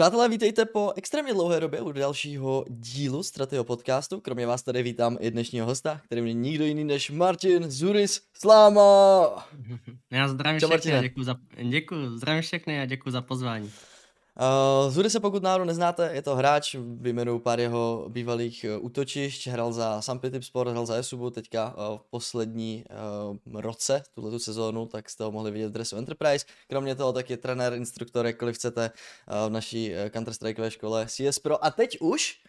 Přátelé, vítejte po extrémně dlouhé době u dalšího dílu Stratyho podcastu. Kromě vás tady vítám i dnešního hosta, kterým je nikdo jiný než Martin Zuris Sláma. Já zdravím Čau, všechny a děkuji za, děkuji, zdravím všechny a děkuji za pozvání. Uh, Zury se pokud náhodou neznáte, je to hráč, vyjmenuju pár jeho bývalých uh, útočišť, hrál za Sampy Sport, hrál za Esubu, teďka uh, v poslední uh, roce, tuhle sezónu, tak jste ho mohli vidět v dresu Enterprise. Kromě toho tak je trenér, instruktor, jakkoliv chcete uh, v naší Counter-Strikeové škole CS Pro. A teď už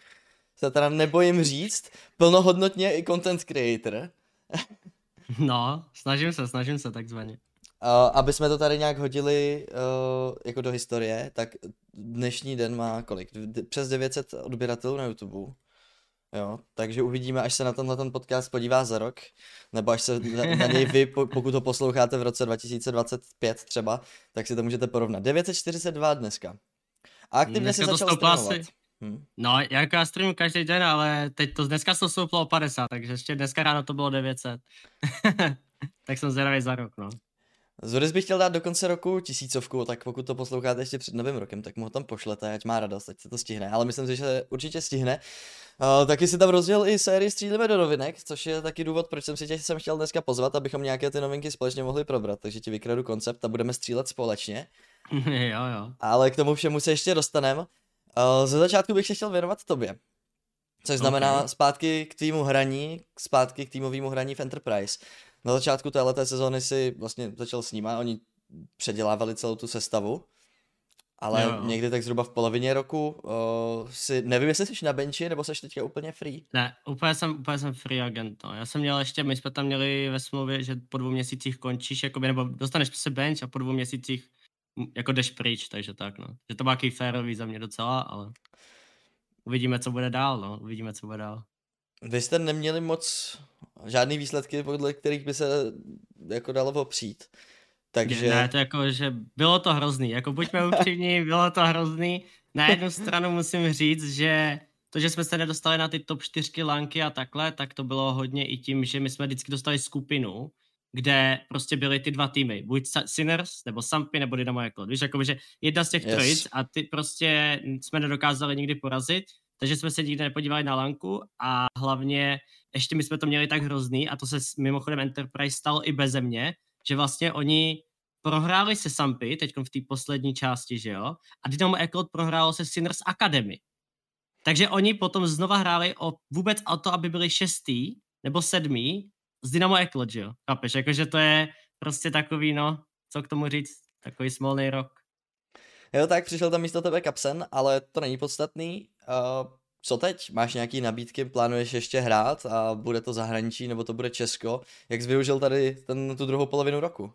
se teda nebojím říct, plnohodnotně i content creator. no, snažím se, snažím se takzvaně. Uh, aby jsme to tady nějak hodili uh, jako do historie, tak dnešní den má kolik? Přes 900 odběratelů na YouTube. Jo, takže uvidíme, až se na tenhle ten podcast podívá za rok, nebo až se na, na něj vy, pokud ho posloucháte v roce 2025 třeba, tak si to můžete porovnat. 942 dneska. A aktivně si začal streamovat. Hmm. No, jako já streamuji každý den, ale teď to dneska se stouplo o 50, takže ještě dneska ráno to bylo 900. tak jsem zvědavý za rok, no. Zoris bych chtěl dát do konce roku tisícovku, tak pokud to posloucháte ještě před novým rokem, tak mu ho tam pošlete, ať má radost, ať se to stihne, ale myslím si, že určitě stihne. Uh, taky si tam rozdělil i sérii Střílíme do novinek, což je taky důvod, proč jsem si tě jsem chtěl dneska pozvat, abychom nějaké ty novinky společně mohli probrat, takže ti vykradu koncept a budeme střílet společně. jo, jo. Ale k tomu všemu se ještě dostaneme. Uh, ze začátku bych se chtěl věnovat tobě. Což znamená okay. zpátky k týmu hraní, zpátky k týmovému hraní v Enterprise na začátku téhle sezóny si vlastně začal s nima, oni předělávali celou tu sestavu, ale jo. někdy tak zhruba v polovině roku uh, si, nevím, jestli jsi na benchi, nebo jsi teďka úplně free. Ne, úplně jsem, úplně jsem free agent, no. Já jsem měl ještě, my jsme tam měli ve smlouvě, že po dvou měsících končíš, jakoby, nebo dostaneš se bench a po dvou měsících jako jdeš pryč, takže tak, no. Že to má jaký férový za mě docela, ale uvidíme, co bude dál, no. Uvidíme, co bude dál. Vy jste neměli moc žádný výsledky, podle kterých by se jako dalo opřít. Takže... Ne, to jako, že bylo to hrozný, jako buďme upřímní, bylo to hrozný. Na jednu stranu musím říct, že to, že jsme se nedostali na ty top 4 lanky a takhle, tak to bylo hodně i tím, že my jsme vždycky dostali skupinu, kde prostě byly ty dva týmy, buď Sinners, nebo Sampy, nebo Dynamo Eklo. Víš, jako, že jedna z těch yes. trojic a ty prostě jsme nedokázali nikdy porazit takže jsme se nikdy nepodívali na lanku a hlavně ještě my jsme to měli tak hrozný a to se mimochodem Enterprise stalo i beze mě, že vlastně oni prohráli se Sampy, teď v té poslední části, že jo, a Dynamo Eklot prohrálo se Sinners Academy. Takže oni potom znova hráli o, vůbec o to, aby byli šestý nebo sedmý z Dynamo Eklot, že jo, chápeš, jakože to je prostě takový, no, co k tomu říct, takový smolný rok. Jo, tak přišel tam místo tebe Kapsen, ale to není podstatný. Uh, co teď? Máš nějaký nabídky, plánuješ ještě hrát a bude to zahraničí nebo to bude Česko? Jak jsi využil tady ten, tu druhou polovinu roku?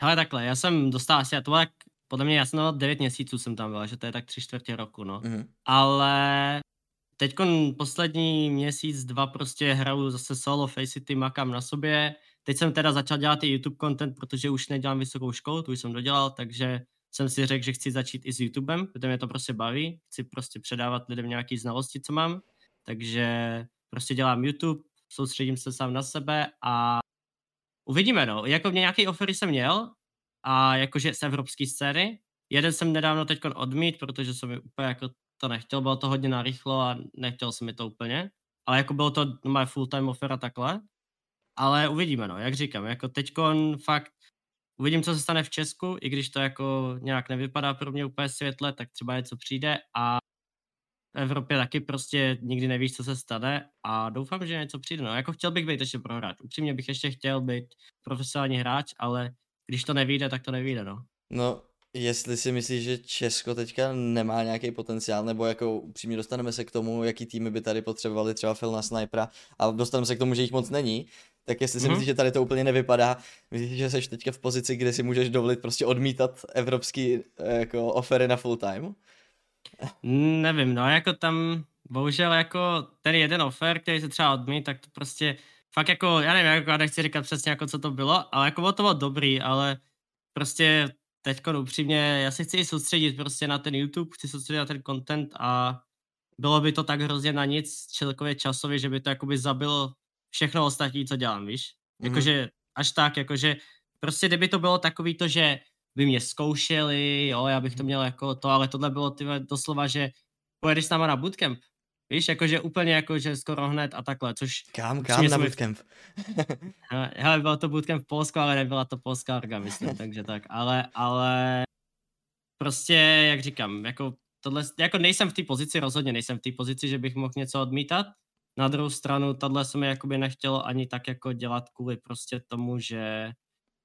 Hele takhle, já jsem dostal asi, a to tak, podle mě jasno, 9 měsíců jsem tam byl, že to je tak tři čtvrtě roku, no. Mm-hmm. Ale teď poslední měsíc, dva prostě hraju zase solo, Faceit, makám na sobě. Teď jsem teda začal dělat i YouTube content, protože už nedělám vysokou školu, tu už jsem dodělal, takže jsem si řekl, že chci začít i s YouTubem, protože mě to prostě baví, chci prostě předávat lidem nějaké znalosti, co mám, takže prostě dělám YouTube, soustředím se sám na sebe a uvidíme, no. Jako mě nějaký ofery jsem měl a jakože z evropské scény, jeden jsem nedávno teď odmít, protože jsem úplně jako to nechtěl, bylo to hodně narychlo a nechtěl jsem mi to úplně, ale jako bylo to moje full time offer a takhle, ale uvidíme, no, jak říkám, jako teďkon fakt Uvidím, co se stane v Česku, i když to jako nějak nevypadá pro mě úplně světle, tak třeba něco přijde a v Evropě taky prostě nikdy nevíš, co se stane a doufám, že něco přijde. No, jako chtěl bych být ještě prohrát. Upřímně bych ještě chtěl být profesionální hráč, ale když to nevíde, tak to nevíde, no. No, jestli si myslíš, že Česko teďka nemá nějaký potenciál, nebo jako upřímně dostaneme se k tomu, jaký týmy by tady potřebovali třeba Phil na snipera a dostaneme se k tomu, že jich moc není, tak jestli si mm-hmm. myslíš, že tady to úplně nevypadá, myslíš, že jsi teďka v pozici, kde si můžeš dovolit prostě odmítat evropský eh, jako ofery na full time? Nevím, no jako tam bohužel jako ten jeden offer, který se třeba odmít, tak to prostě fakt jako, já nevím, jako já nechci říkat přesně jako co to bylo, ale jako bylo to bylo dobrý, ale prostě teďko upřímně, já se chci soustředit prostě na ten YouTube, chci soustředit na ten content a bylo by to tak hrozně na nic celkově časově, že by to jakoby zabilo všechno ostatní, co dělám, víš? Mm. Jakože až tak, jakože prostě kdyby to bylo takový to, že by mě zkoušeli, jo, já bych to měl jako to, ale tohle bylo ty doslova, že pojedeš s náma na bootcamp, Víš, jakože úplně jakože skoro hned a takhle, což... Kam, kam na bootcamp? hele, bylo to bootcamp v Polsku, ale nebyla to polská orga, myslím, takže tak, ale, ale prostě, jak říkám, jako tohle, jako nejsem v té pozici, rozhodně nejsem v té pozici, že bych mohl něco odmítat, na druhou stranu, tohle se mi jakoby nechtělo ani tak jako dělat kvůli prostě tomu, že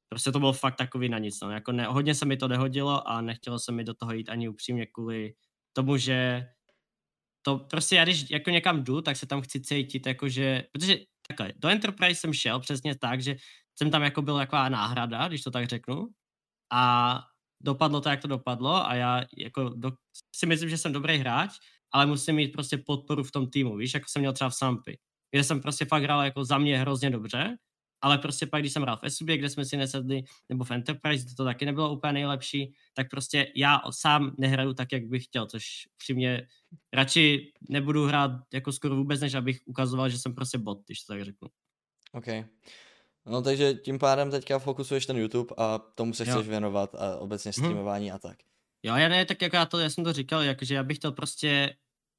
prostě to bylo fakt takový na nic, no. jako ne, hodně se mi to nehodilo a nechtělo se mi do toho jít ani upřímně kvůli tomu, že to prostě já když jako někam jdu, tak se tam chci cítit jakože, protože takhle, do Enterprise jsem šel přesně tak, že jsem tam jako byl taková náhrada, když to tak řeknu a dopadlo to, jak to dopadlo a já jako do, si myslím, že jsem dobrý hráč, ale musím mít prostě podporu v tom týmu, víš, jako jsem měl třeba v Sampy, kde jsem prostě fakt hrál jako za mě hrozně dobře, ale prostě pak, když jsem hrál v SUB, kde jsme si nesedli, nebo v Enterprise, kde to taky nebylo úplně nejlepší, tak prostě já sám nehraju tak, jak bych chtěl, což při mě radši nebudu hrát jako skoro vůbec, než abych ukazoval, že jsem prostě bot, když to tak řeknu. OK. No takže tím pádem teďka fokusuješ ten YouTube a tomu se chceš jo. věnovat a obecně mhm. streamování hmm. a tak. Jo, já ne, tak jak já to, já jsem to říkal, jakože já bych chtěl prostě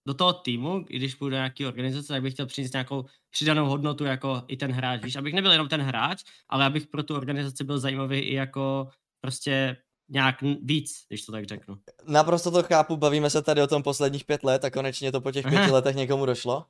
do toho týmu, když půjdu do nějaký organizace, tak bych chtěl přinést nějakou přidanou hodnotu jako i ten hráč, víš, abych nebyl jenom ten hráč, ale abych pro tu organizaci byl zajímavý i jako prostě nějak víc, když to tak řeknu. Naprosto to chápu, bavíme se tady o tom posledních pět let a konečně to po těch pěti letech někomu došlo.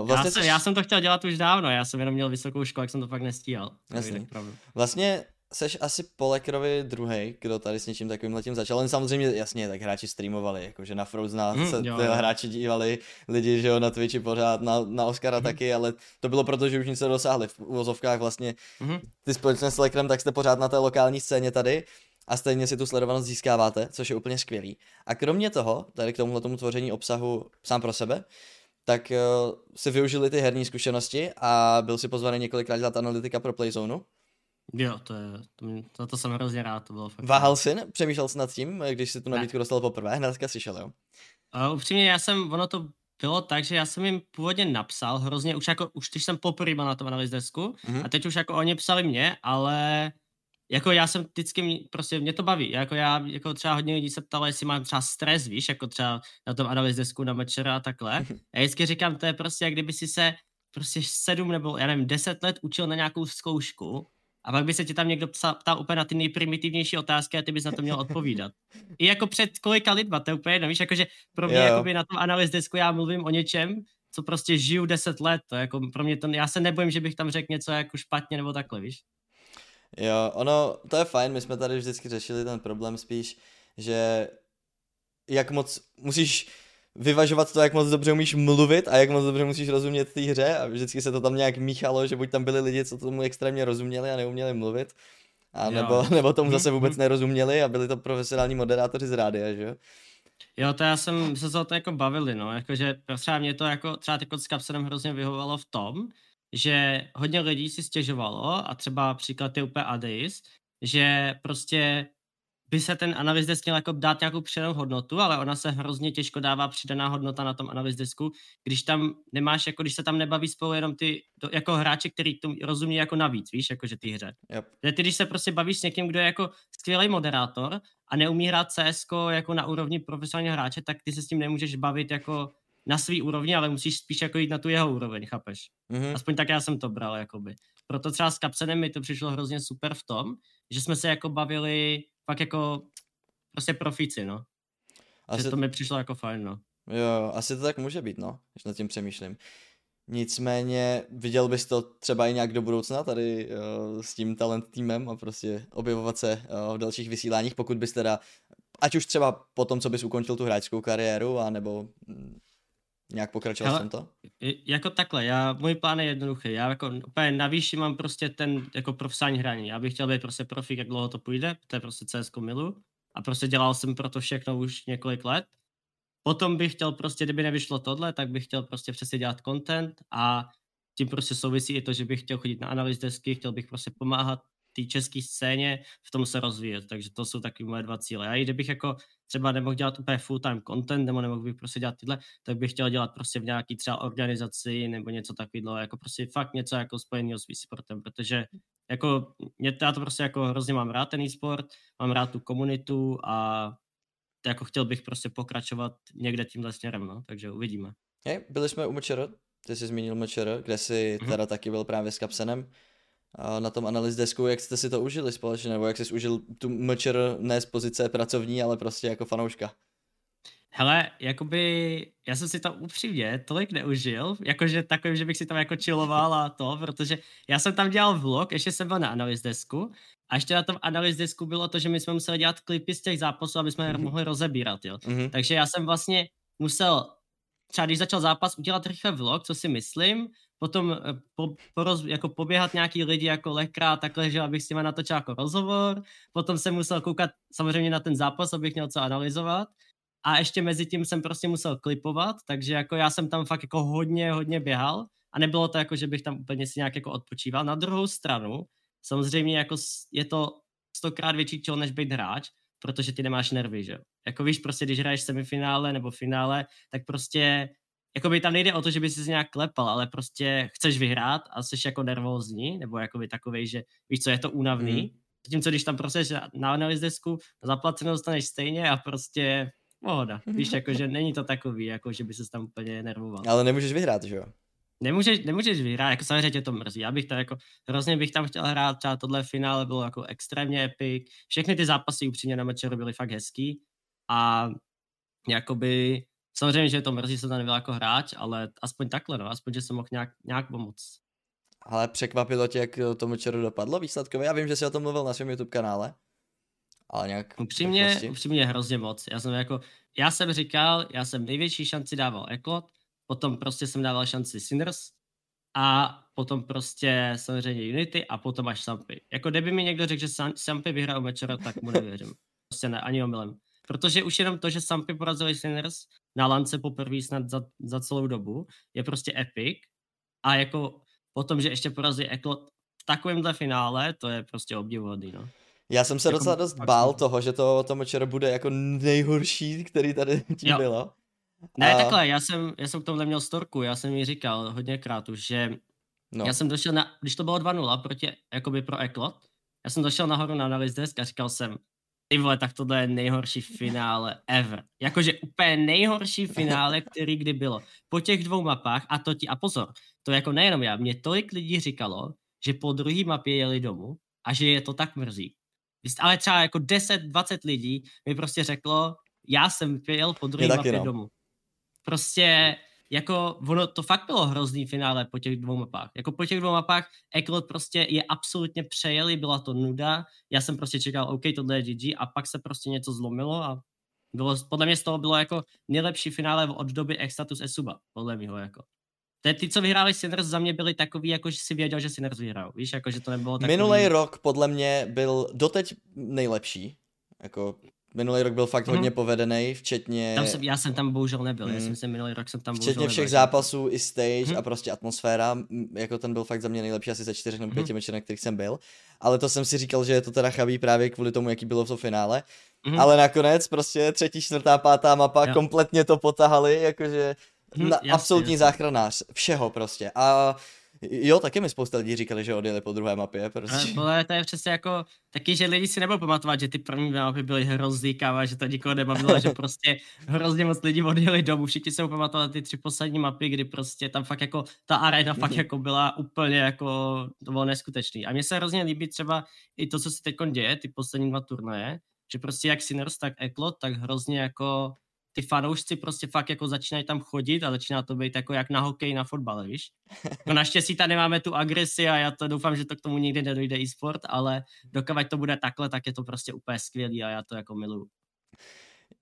Uh, vlastně já, jsem, jsi... já jsem to chtěl dělat už dávno, já jsem jenom měl vysokou školu, jak jsem to fakt nestíhal. Jasně. Vlastně seš asi Lekrovi druhý, kdo tady s něčím takovým letím začal. Len samozřejmě, jasně, tak hráči streamovali, jakože na Frozna mm, se jo, jo. hráči dívali, lidi, že jo, na Twitchi pořád, na, na Oscara mm. taky, ale to bylo proto, že už nic se dosáhli. V uvozovkách vlastně mm. ty společně s Lekrem, tak jste pořád na té lokální scéně tady a stejně si tu sledovanost získáváte, což je úplně skvělý. A kromě toho, tady k tomuhle tomu tvoření obsahu sám pro sebe, tak uh, si využili ty herní zkušenosti a byl si pozvaný několikrát dělat analytika pro Playzone. Jo, to je, to, mě, to, to jsem hrozně rád, to bylo fakt. Váhal jsi, přemýšlel jsi nad tím, když jsi tu nabídku dostal poprvé, hnedka si šel, jo? Uh, upřímně, já jsem, ono to bylo tak, že já jsem jim původně napsal hrozně, už jako, už když jsem poprvé na tom analýz desku, mm-hmm. a teď už jako oni psali mě, ale jako já jsem vždycky, prostě mě to baví, jako já, jako třeba hodně lidí se ptalo, jestli mám třeba stres, víš, jako třeba na tom analýz desku na mečera a takhle. Já vždycky říkám, to je prostě, jak kdyby si se prostě sedm nebo, já nevím, deset let učil na nějakou zkoušku a pak by se ti tam někdo psal, ptal úplně na ty nejprimitivnější otázky a ty bys na to měl odpovídat. I jako před kolika lidma, to je úplně jedno, víš, jakože pro mě jakoby na tom analýz desku já mluvím o něčem, co prostě žiju deset let, to jako pro mě to, já se nebojím, že bych tam řekl něco jako špatně nebo takhle, víš. Jo, ono, to je fajn, my jsme tady vždycky řešili ten problém spíš, že jak moc musíš vyvažovat to, jak moc dobře umíš mluvit a jak moc dobře musíš rozumět té hře a vždycky se to tam nějak míchalo, že buď tam byli lidi, co tomu extrémně rozuměli a neuměli mluvit, a nebo, nebo tomu zase vůbec mhm. nerozuměli a byli to profesionální moderátoři z rádia, že jo? Jo, to já jsem se za to jako bavili, no, jakože třeba mě to jako třeba teď s Kapsenem hrozně vyhovovalo v tom, že hodně lidí si stěžovalo a třeba příklad je úplně Adeis, že prostě by se ten analyz desk měl jako dát nějakou přidanou hodnotu, ale ona se hrozně těžko dává přidaná hodnota na tom analyz desku, když tam nemáš, jako když se tam nebaví spolu jenom ty, to, jako hráči, který to rozumí jako navíc, víš, jakože ty hře. Yep. Ty, když se prostě bavíš s někým, kdo je jako skvělý moderátor a neumí hrát CS jako na úrovni profesionálního hráče, tak ty se s tím nemůžeš bavit jako na svý úrovni, ale musíš spíš jako jít na tu jeho úroveň, chápeš? Mm-hmm. Aspoň tak já jsem to bral, jakoby. Proto třeba s Kapsenem mi to přišlo hrozně super v tom, že jsme se jako bavili fakt jako prostě profici, no. Asi... Že to mi přišlo jako fajn, no. Jo, asi to tak může být, no, když nad tím přemýšlím. Nicméně viděl bys to třeba i nějak do budoucna tady uh, s tím talent týmem a prostě objevovat se uh, v dalších vysíláních, pokud bys teda, ať už třeba po tom, co bys ukončil tu hráčskou kariéru, anebo mm, nějak pokračoval Hele, jsem to? Jako takhle, já, můj plán je jednoduchý, já jako úplně na výši mám prostě ten jako profesionální hraní, já bych chtěl být prostě profik, jak dlouho to půjde, to je prostě CS milu a prostě dělal jsem pro to všechno už několik let. Potom bych chtěl prostě, kdyby nevyšlo tohle, tak bych chtěl prostě přesně dělat content a tím prostě souvisí i to, že bych chtěl chodit na analýz desky, chtěl bych prostě pomáhat té české scéně v tom se rozvíjet, takže to jsou taky moje dva cíle. Já i kdybych jako třeba nemohl dělat úplně full-time content, nebo nemohl bych prostě dělat tyhle, tak bych chtěl dělat prostě v nějaký třeba organizaci nebo něco takového, jako prostě fakt něco jako spojeného s sportem, protože Jako, mě, já to prostě jako hrozně mám rád ten e-sport, mám rád tu komunitu a jako chtěl bych prostě pokračovat někde tímhle směrem, no, takže uvidíme. Hej, byli jsme u Mčer, ty jsi zmínil Mčer, kde jsi mm-hmm. teda taky byl právě s Kapsenem na tom analýz desku, jak jste si to užili společně, nebo jak jsi užil tu Mčer ne z pozice pracovní, ale prostě jako fanouška? Hele, jakoby, já jsem si to upřímně tolik neužil, jakože takovým, že bych si tam jako chilloval a to, protože já jsem tam dělal vlog, ještě jsem byl na analýz desku a ještě na tom analýz desku bylo to, že my jsme museli dělat klipy z těch zápasů, aby jsme mm-hmm. mohli rozebírat, jo. Mm-hmm. Takže já jsem vlastně musel, třeba když začal zápas, udělat rychle vlog, co si myslím, potom eh, po, poroz, jako poběhat nějaký lidi jako lekra, takhle, že abych s nimi natočil jako rozhovor, potom jsem musel koukat samozřejmě na ten zápas, abych měl co analyzovat. A ještě mezi tím jsem prostě musel klipovat, takže jako já jsem tam fakt jako hodně, hodně běhal. A nebylo to jako, že bych tam úplně si nějak jako odpočíval. Na druhou stranu, samozřejmě jako je to stokrát větší čel, než být hráč, protože ty nemáš nervy, že Jako víš, prostě když hraješ semifinále nebo finále, tak prostě jako by tam nejde o to, že by si nějak klepal, ale prostě chceš vyhrát a jsi jako nervózní, nebo jako by takovej, že víš co, je to únavný. Mm. Zatímco když tam prostě na analýz desku zaplacenou dostaneš stejně a prostě pohoda. Víš, jakože není to takový, jako že by se tam úplně nervoval. Ale nemůžeš vyhrát, že jo? Nemůžeš, nemůžeš vyhrát, jako samozřejmě tě to mrzí. Já bych to jako, hrozně bych tam chtěl hrát, třeba tohle finále bylo jako extrémně epic. Všechny ty zápasy upřímně na mečeru byly fakt hezký a jakoby, samozřejmě, že to mrzí, se tam nebyl jako hráč, ale aspoň takhle, no, aspoň, že jsem mohl nějak, nějak pomoct. Ale překvapilo tě, jak to mečeru dopadlo výsledkově? Já vím, že jsi o tom mluvil na svém YouTube kanále ale nějak... Upřímně, upřímně hrozně moc. Já jsem jako, já jsem říkal, já jsem největší šanci dával Eklot, potom prostě jsem dával šanci Sinners a potom prostě samozřejmě Unity a potom až Sampy. Jako kdyby mi někdo řekl, že Sampy vyhrál Mečera, tak mu nevěřím. Prostě ne, ani omylem. Protože už jenom to, že Sampy porazili Sinners na lance poprvé snad za, za celou dobu, je prostě epic. A jako potom, že ještě porazili Eklot v takovémhle finále, to je prostě obdivuhodný, no. Já jsem se jako docela dost bál toho, že to, to Močer bude jako nejhorší, který tady tím jo. bylo. Ne, a... takhle, já jsem, já jsem k tomu měl storku, já jsem jí říkal hodněkrát už, že no. já jsem došel na, když to bylo 2-0 proti, jakoby pro Eklot, já jsem došel nahoru na analýz desk a říkal jsem, ty vole, tak tohle je nejhorší finále ever. Jakože úplně nejhorší finále, který kdy bylo. Po těch dvou mapách, a to ti, a pozor, to jako nejenom já, mě tolik lidí říkalo, že po druhé mapě jeli domů a že je to tak mrzí ale třeba jako 10-20 lidí mi prostě řeklo, já jsem pěl po druhé mapě no. domů. Prostě jako ono to fakt bylo hrozný finále po těch dvou mapách. Jako po těch dvou mapách Eklot prostě je absolutně přejeli, byla to nuda, já jsem prostě čekal, OK, tohle je GG a pak se prostě něco zlomilo a bylo, podle mě z toho bylo jako nejlepší finále od doby Extatus Esuba, podle mě jako. Ty, ty, co vyhráli Sinners, za mě byli takový, jako že si věděl, že Sinners vyhrál. Víš, jako že to nebylo takový... Minulý rok podle mě byl doteď nejlepší. Jako Minulý rok byl fakt hmm. hodně povedený, včetně... Tam jsem, já jsem tam bohužel nebyl, hmm. já jsem si minulý rok jsem tam Včetně všech nebyl. zápasů i stage hmm. a prostě atmosféra, jako ten byl fakt za mě nejlepší asi ze čtyřech nebo pěti hmm. mečů, na kterých jsem byl. Ale to jsem si říkal, že je to teda chabý právě kvůli tomu, jaký bylo v to finále. Hmm. Ale nakonec prostě třetí, čtvrtá, pátá mapa jo. kompletně to potahali, jakože na, jasně, absolutní jasně. záchranář všeho prostě. A Jo, taky mi spousta lidí říkali, že odjeli po druhé mapě. Prostě. Ale to je přesně jako taky, že lidi si nebudou pamatovat, že ty první mapy byly hrozný káva, že to nikoho nebavilo, že prostě hrozně moc lidí odjeli domů. Všichni se pamatovat ty tři poslední mapy, kdy prostě tam fakt jako ta arena fakt jako byla úplně jako, to bylo neskutečný. A mně se hrozně líbí třeba i to, co se teď děje, ty poslední dva turnaje, že prostě jak Sinners, tak Eklot, tak hrozně jako ty fanoušci prostě fakt jako začínají tam chodit a začíná to být jako jak na hokej, na fotbale, víš? No naštěstí tady máme tu agresi a já to doufám, že to k tomu nikdy nedojde e-sport, ale dokud to bude takhle, tak je to prostě úplně skvělý a já to jako miluju.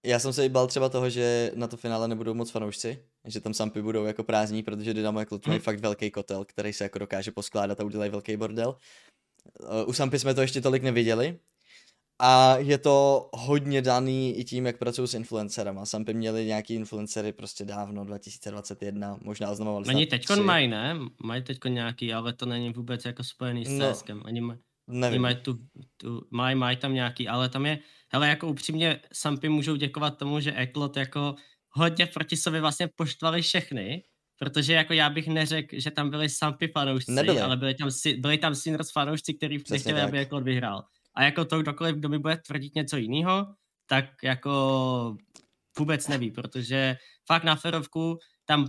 Já jsem se i bál třeba toho, že na to finále nebudou moc fanoušci, že tam sampy budou jako prázdní, protože Dynamo jako mají hmm. fakt velký kotel, který se jako dokáže poskládat a udělají velký bordel. U Sampy jsme to ještě tolik neviděli, a je to hodně daný i tím, jak pracují s influencerama. Sampy měli nějaký influencery prostě dávno, 2021, možná oznamovali Oni teďkon mají, ne? Mají teďko nějaký, ale to není vůbec jako spojený s no, CSkem. Oni, maj, oni mají, tu, tu, mají, mají tam nějaký, ale tam je, hele, jako upřímně Sampy můžou děkovat tomu, že Eklot jako hodně proti sobě vlastně poštvali všechny, protože jako já bych neřekl, že tam byli Sampy fanoušci, Nebyli. ale byli tam, byli tam Sinners fanoušci, který nechtěli, aby jako vyhrál. A jako to kdokoliv, kdo mi bude tvrdit něco jiného, tak jako vůbec neví, protože fakt na ferovku tam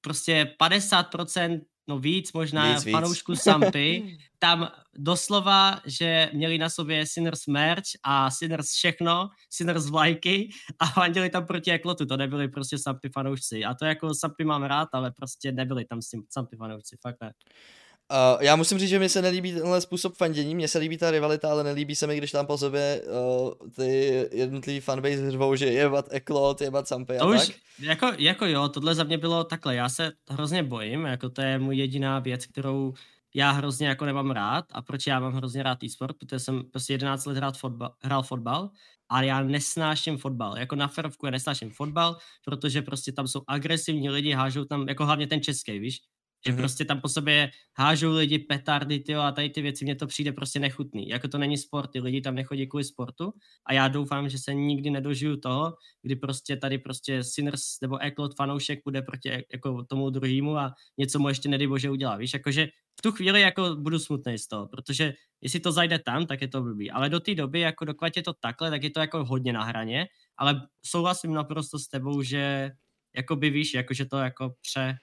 prostě 50% no víc možná víc, fanoušku víc. Sampy, tam doslova, že měli na sobě Sinners merch a Sinners všechno, Sinners vlajky a fandili tam proti Eklotu, to nebyli prostě Sampy fanoušci. A to jako Sampy mám rád, ale prostě nebyli tam Sampy fanoušci, fakt ne. Uh, já musím říct, že mi se nelíbí tenhle způsob fandění, mně se líbí ta rivalita, ale nelíbí se mi, když tam po sobě uh, ty jednotlivý fanbase řvou, že jebat Eklot, jebat Sampy a to tak. Už, jako, jako jo, tohle za mě bylo takhle, já se hrozně bojím, jako to je můj jediná věc, kterou já hrozně jako nemám rád a proč já mám hrozně rád e-sport, protože jsem prostě 11 let hrát fotbal, hrál fotbal, ale já nesnáším fotbal. Jako na ferovku já nesnáším fotbal, protože prostě tam jsou agresivní lidi, hážou tam, jako hlavně ten český, víš, že mm-hmm. prostě tam po sobě hážou lidi petardy, tyjo, a tady ty věci, mně to přijde prostě nechutný. Jako to není sport, ty lidi tam nechodí kvůli sportu a já doufám, že se nikdy nedožiju toho, kdy prostě tady prostě Sinners nebo Eklot fanoušek bude proti jako tomu druhému a něco mu ještě nedej bože udělá. Víš, jakože v tu chvíli jako budu smutný z toho, protože jestli to zajde tam, tak je to blbý. Ale do té doby, jako dokud je to takhle, tak je to jako hodně na hraně, ale souhlasím naprosto s tebou, že jako by víš, jako že to jako pře,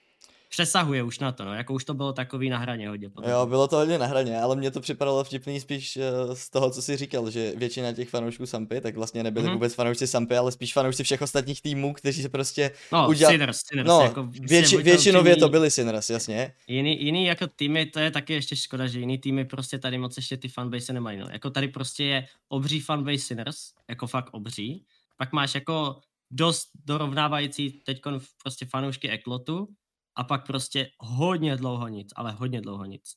přesahuje už na to, no, jako už to bylo takový na hraně hodně. Potom. Jo, bylo to hodně na hraně, ale mně to připadalo vtipný spíš uh, z toho, co jsi říkal, že většina těch fanoušků Sampy, tak vlastně nebyli mm-hmm. vůbec fanoušci Sampy, ale spíš fanoušci všech ostatních týmů, kteří se prostě no, udělali. Sinners, Sinners, no, jako větši, většinově týmy, to byli Sinners, jasně. Jiný, jiný jako týmy, to je taky ještě škoda, že jiný týmy prostě tady moc ještě ty fanbase nemají, no. Jako tady prostě je obří fanbase Sinners, jako fakt obří, pak máš jako dost dorovnávající teď prostě fanoušky Eklotu, a pak prostě hodně dlouho nic, ale hodně dlouho nic.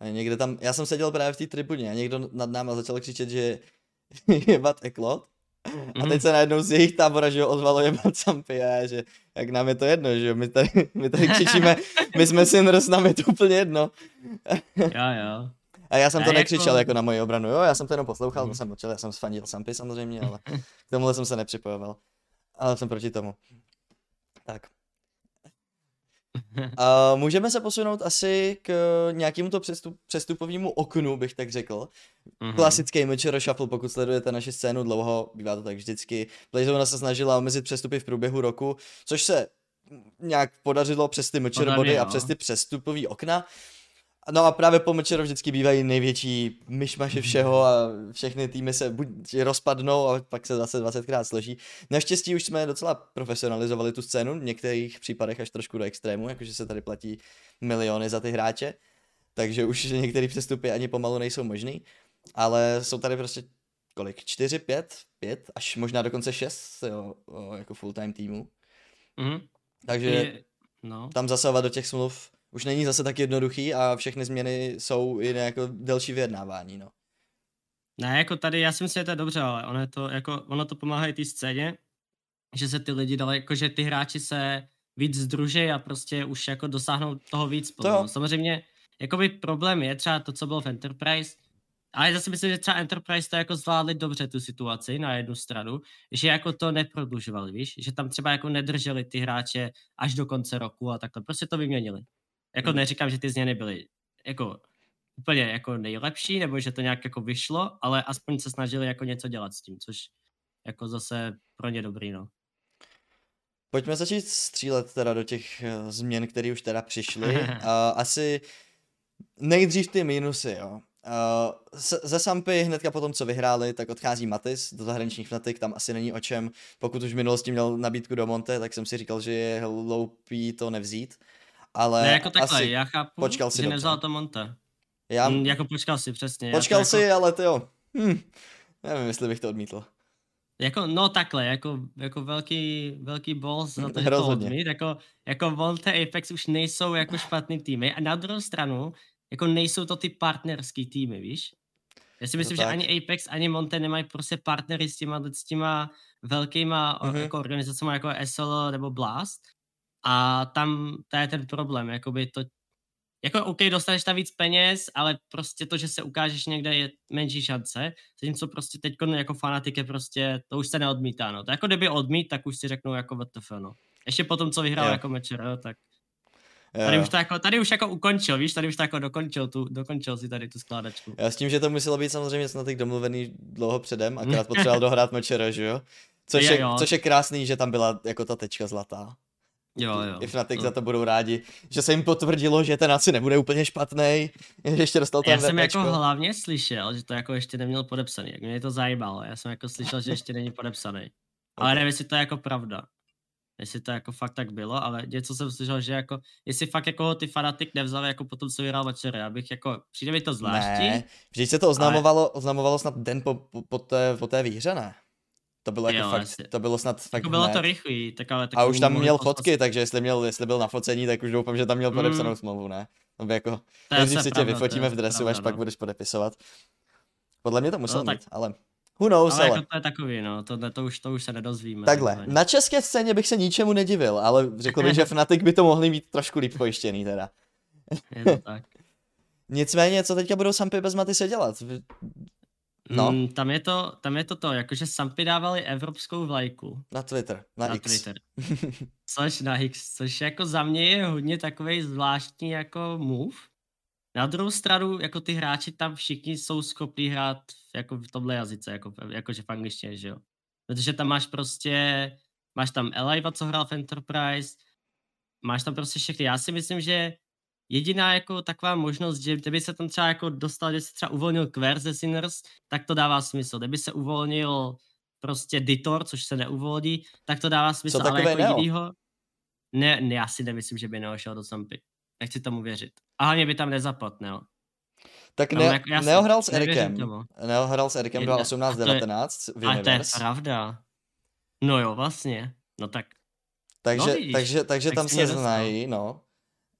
A někde tam, já jsem seděl právě v té tribuně a někdo nad náma začal křičet, že je bat eklot. A teď mhm. se najednou z jejich tábora, že jo, ozvalo jebat Sampy a že jak nám je to jedno, že jo, my tady, my tady křičíme, my jsme Sinners, nám je to úplně jedno. jo, jo. A já jsem to nekřičel jako... jako na moji obranu, jo, já jsem to jenom poslouchal, mm. to jsem mlčel, já jsem sfandil Sampy samozřejmě, ale k tomuhle jsem se nepřipojoval. Ale jsem proti tomu. Tak. Uh, můžeme se posunout asi k nějakému to přestup, přestupovému oknu, bych tak řekl. Mm-hmm. Klasický Mečero Shuffle, pokud sledujete naši scénu dlouho, bývá to tak vždycky. Playzone se snažila omezit přestupy v průběhu roku, což se nějak podařilo přes ty Mečero body a přes ty přestupové okna. No a právě po Mečero vždycky bývají největší myšmaše všeho a všechny týmy se buď rozpadnou a pak se zase 20krát složí. Naštěstí už jsme docela profesionalizovali tu scénu, v některých případech až trošku do extrému, jakože se tady platí miliony za ty hráče, takže už některé přestupy ani pomalu nejsou možný, ale jsou tady prostě kolik? 4, 5, 5, až možná dokonce 6 jo, jako full-time týmu. Mm. Takže je, no. tam zasahovat do těch smluv už není zase tak jednoduchý a všechny změny jsou i jako delší vyjednávání, no. Ne, jako tady, já si myslím, že to je dobře, ale ono, je to, jako, ono to pomáhá i té scéně, že se ty lidi dali, jako že ty hráči se víc združí a prostě už jako dosáhnou toho víc. To Samozřejmě, jakoby problém je třeba to, co bylo v Enterprise, ale zase myslím, že třeba Enterprise to jako zvládli dobře tu situaci na jednu stranu, že jako to neprodlužovali, víš, že tam třeba jako nedrželi ty hráče až do konce roku a takhle, prostě to vyměnili. Jako hmm. neříkám, že ty změny byly jako úplně jako nejlepší, nebo že to nějak jako vyšlo, ale aspoň se snažili jako něco dělat s tím, což jako zase pro ně dobrý, no. Pojďme začít střílet teda do těch uh, změn, které už teda přišly. uh, asi nejdřív ty minusy, jo. Uh, ze Sampy hnedka potom, co vyhráli, tak odchází Matis do zahraničních fnatik, tam asi není o čem. Pokud už v minulosti měl nabídku do Monte, tak jsem si říkal, že je hloupý to nevzít ale ne, jako takhle, asi já chápu, počkal si že dobře. nevzal to Monte. Já... Mm, jako počkal si, přesně. Počkal si, jako... ale ty jo. Hm. Nevím, jestli bych to odmítl. Jako, no takhle, jako, jako velký, velký boss za to, že to odmít, jako, jako Monte Apex už nejsou jako špatný týmy a na druhou stranu, jako nejsou to ty partnerský týmy, víš? Já si myslím, že ani Apex, ani Monte nemají prostě partnery s těma, s těma velkýma mm-hmm. jako organizacemi jako SL nebo Blast, a tam to je ten problém, jakoby to, jako OK, dostaneš tam víc peněz, ale prostě to, že se ukážeš někde je menší šance, zatímco prostě teď jako fanatik je prostě, to už se neodmítá, no. To jako kdyby odmít, tak už si řeknou jako WTF, no. Ještě potom, co vyhrál jo. jako mečer, jo, tak Tady už, to jako, tady už jako ukončil, víš, tady už to jako dokončil, tu, dokončil si tady tu skládačku. Já s tím, že to muselo být samozřejmě snad tak domluvený dlouho předem, akorát potřeboval dohrát mečera, že jo? Což je, je, což je krásný, že tam byla jako ta tečka zlatá. Jo, jo. I Fnatic za to budou rádi, že se jim potvrdilo, že ten asi nebude úplně špatný, že ještě dostal ten Já jsem jako hlavně slyšel, že to jako ještě neměl podepsaný, jak mě to zajímalo, já jsem jako slyšel, že ještě není podepsaný. Ale nevím, jestli to je jako pravda jestli to jako fakt tak bylo, ale něco jsem slyšel, že jako, jestli fakt jako ty fanatik nevzali jako potom, co vyhrál večer, já bych jako, přijde mi to zvláštní. Ne, vždyť se to oznamovalo, ale... oznamovalo snad den po, po, po, té, po té výhře, ne? To bylo jako jo, fakt, asi. to bylo snad fakt jako bylo to rychlý, tak ale tak A už tam měl fotky, poslat... takže jestli, měl, jestli byl na focení, tak už doufám, že tam měl podepsanou mm. smlouvu, ne? No jako, nejdřív si tě vyfotíme v dresu, až no. pak budeš podepisovat. Podle mě to musel no, mít, tak... ale Who knows, ale, ale. Jako to je takový, no, to, to, už, to už se nedozvíme. Takhle, na české scéně bych se ničemu nedivil, ale řekl bych, že Fnatic by to mohli mít trošku líp pojištěný teda. Je to tak. Nicméně, co teďka budou Sampy bez Matise dělat? No. Mm, tam, je to, tam je to to, jakože Sampy dávali evropskou vlajku. Na Twitter, na, na X. Twitter. Což na X, což jako za mě je hodně takový zvláštní jako move. Na druhou stranu, jako ty hráči tam všichni jsou schopni hrát jako v tomhle jazyce, jako, jakože v angličtině, že jo. Protože tam máš prostě, máš tam Eliva, co hrál v Enterprise, máš tam prostě všechny. Já si myslím, že jediná jako taková možnost, že kdyby se tam třeba jako dostal, že se třeba uvolnil Quer ze Sinners, tak to dává smysl. Kdyby se uvolnil prostě Ditor, což se neuvolí, tak to dává smysl. Co ale jako Neo? jinýho, ne, ne, já si nemyslím, že by Neo šel do Sampy. Nechci tomu věřit. A hlavně by tam nezapadl, Neo. Tak ne, jako Neo hrál s Erikem. Neo hrál s Erikem 2018-19 v A to je pravda. No jo, vlastně. No tak. Takže, no takže, takže tak tam se znají, no.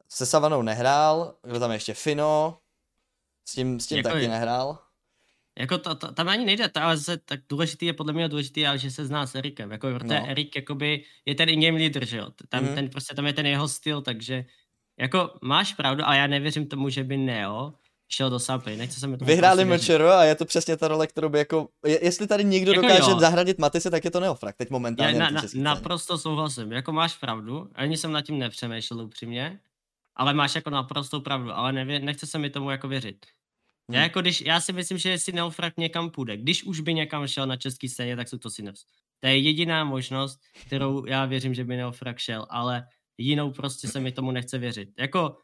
Se Savanou nehrál, kdo tam ještě Fino, s tím, s tím jako, taky nehrál. Jako to, to, tam ani nejde, to, ale se, tak důležitý je podle mě důležitý, ale že se zná s Erikem. Jako, protože no. Erik jakoby je ten in-game leader, že jo. Tam, mm. ten, prostě, tam je ten jeho styl, takže jako máš pravdu, ale já nevěřím tomu, že by Neo šel do Sampy, nechce se mi to Vyhráli MČR a je to přesně ta role, kterou by jako, jestli tady někdo jako dokáže jo. zahradit Matise, tak je to Neofrak, teď momentálně. Já na, na, naprosto souhlasím, jako máš pravdu, ani jsem nad tím nepřemýšlel upřímně, ale máš jako naprostou pravdu, ale nevě, nechce se mi tomu jako věřit. Já, jako když, já si myslím, že jestli Neofrak někam půjde, když už by někam šel na český scéně, tak jsou to Sinners. To je jediná možnost, kterou já věřím, že by Neofrak šel, ale jinou prostě se mi tomu nechce věřit. Jako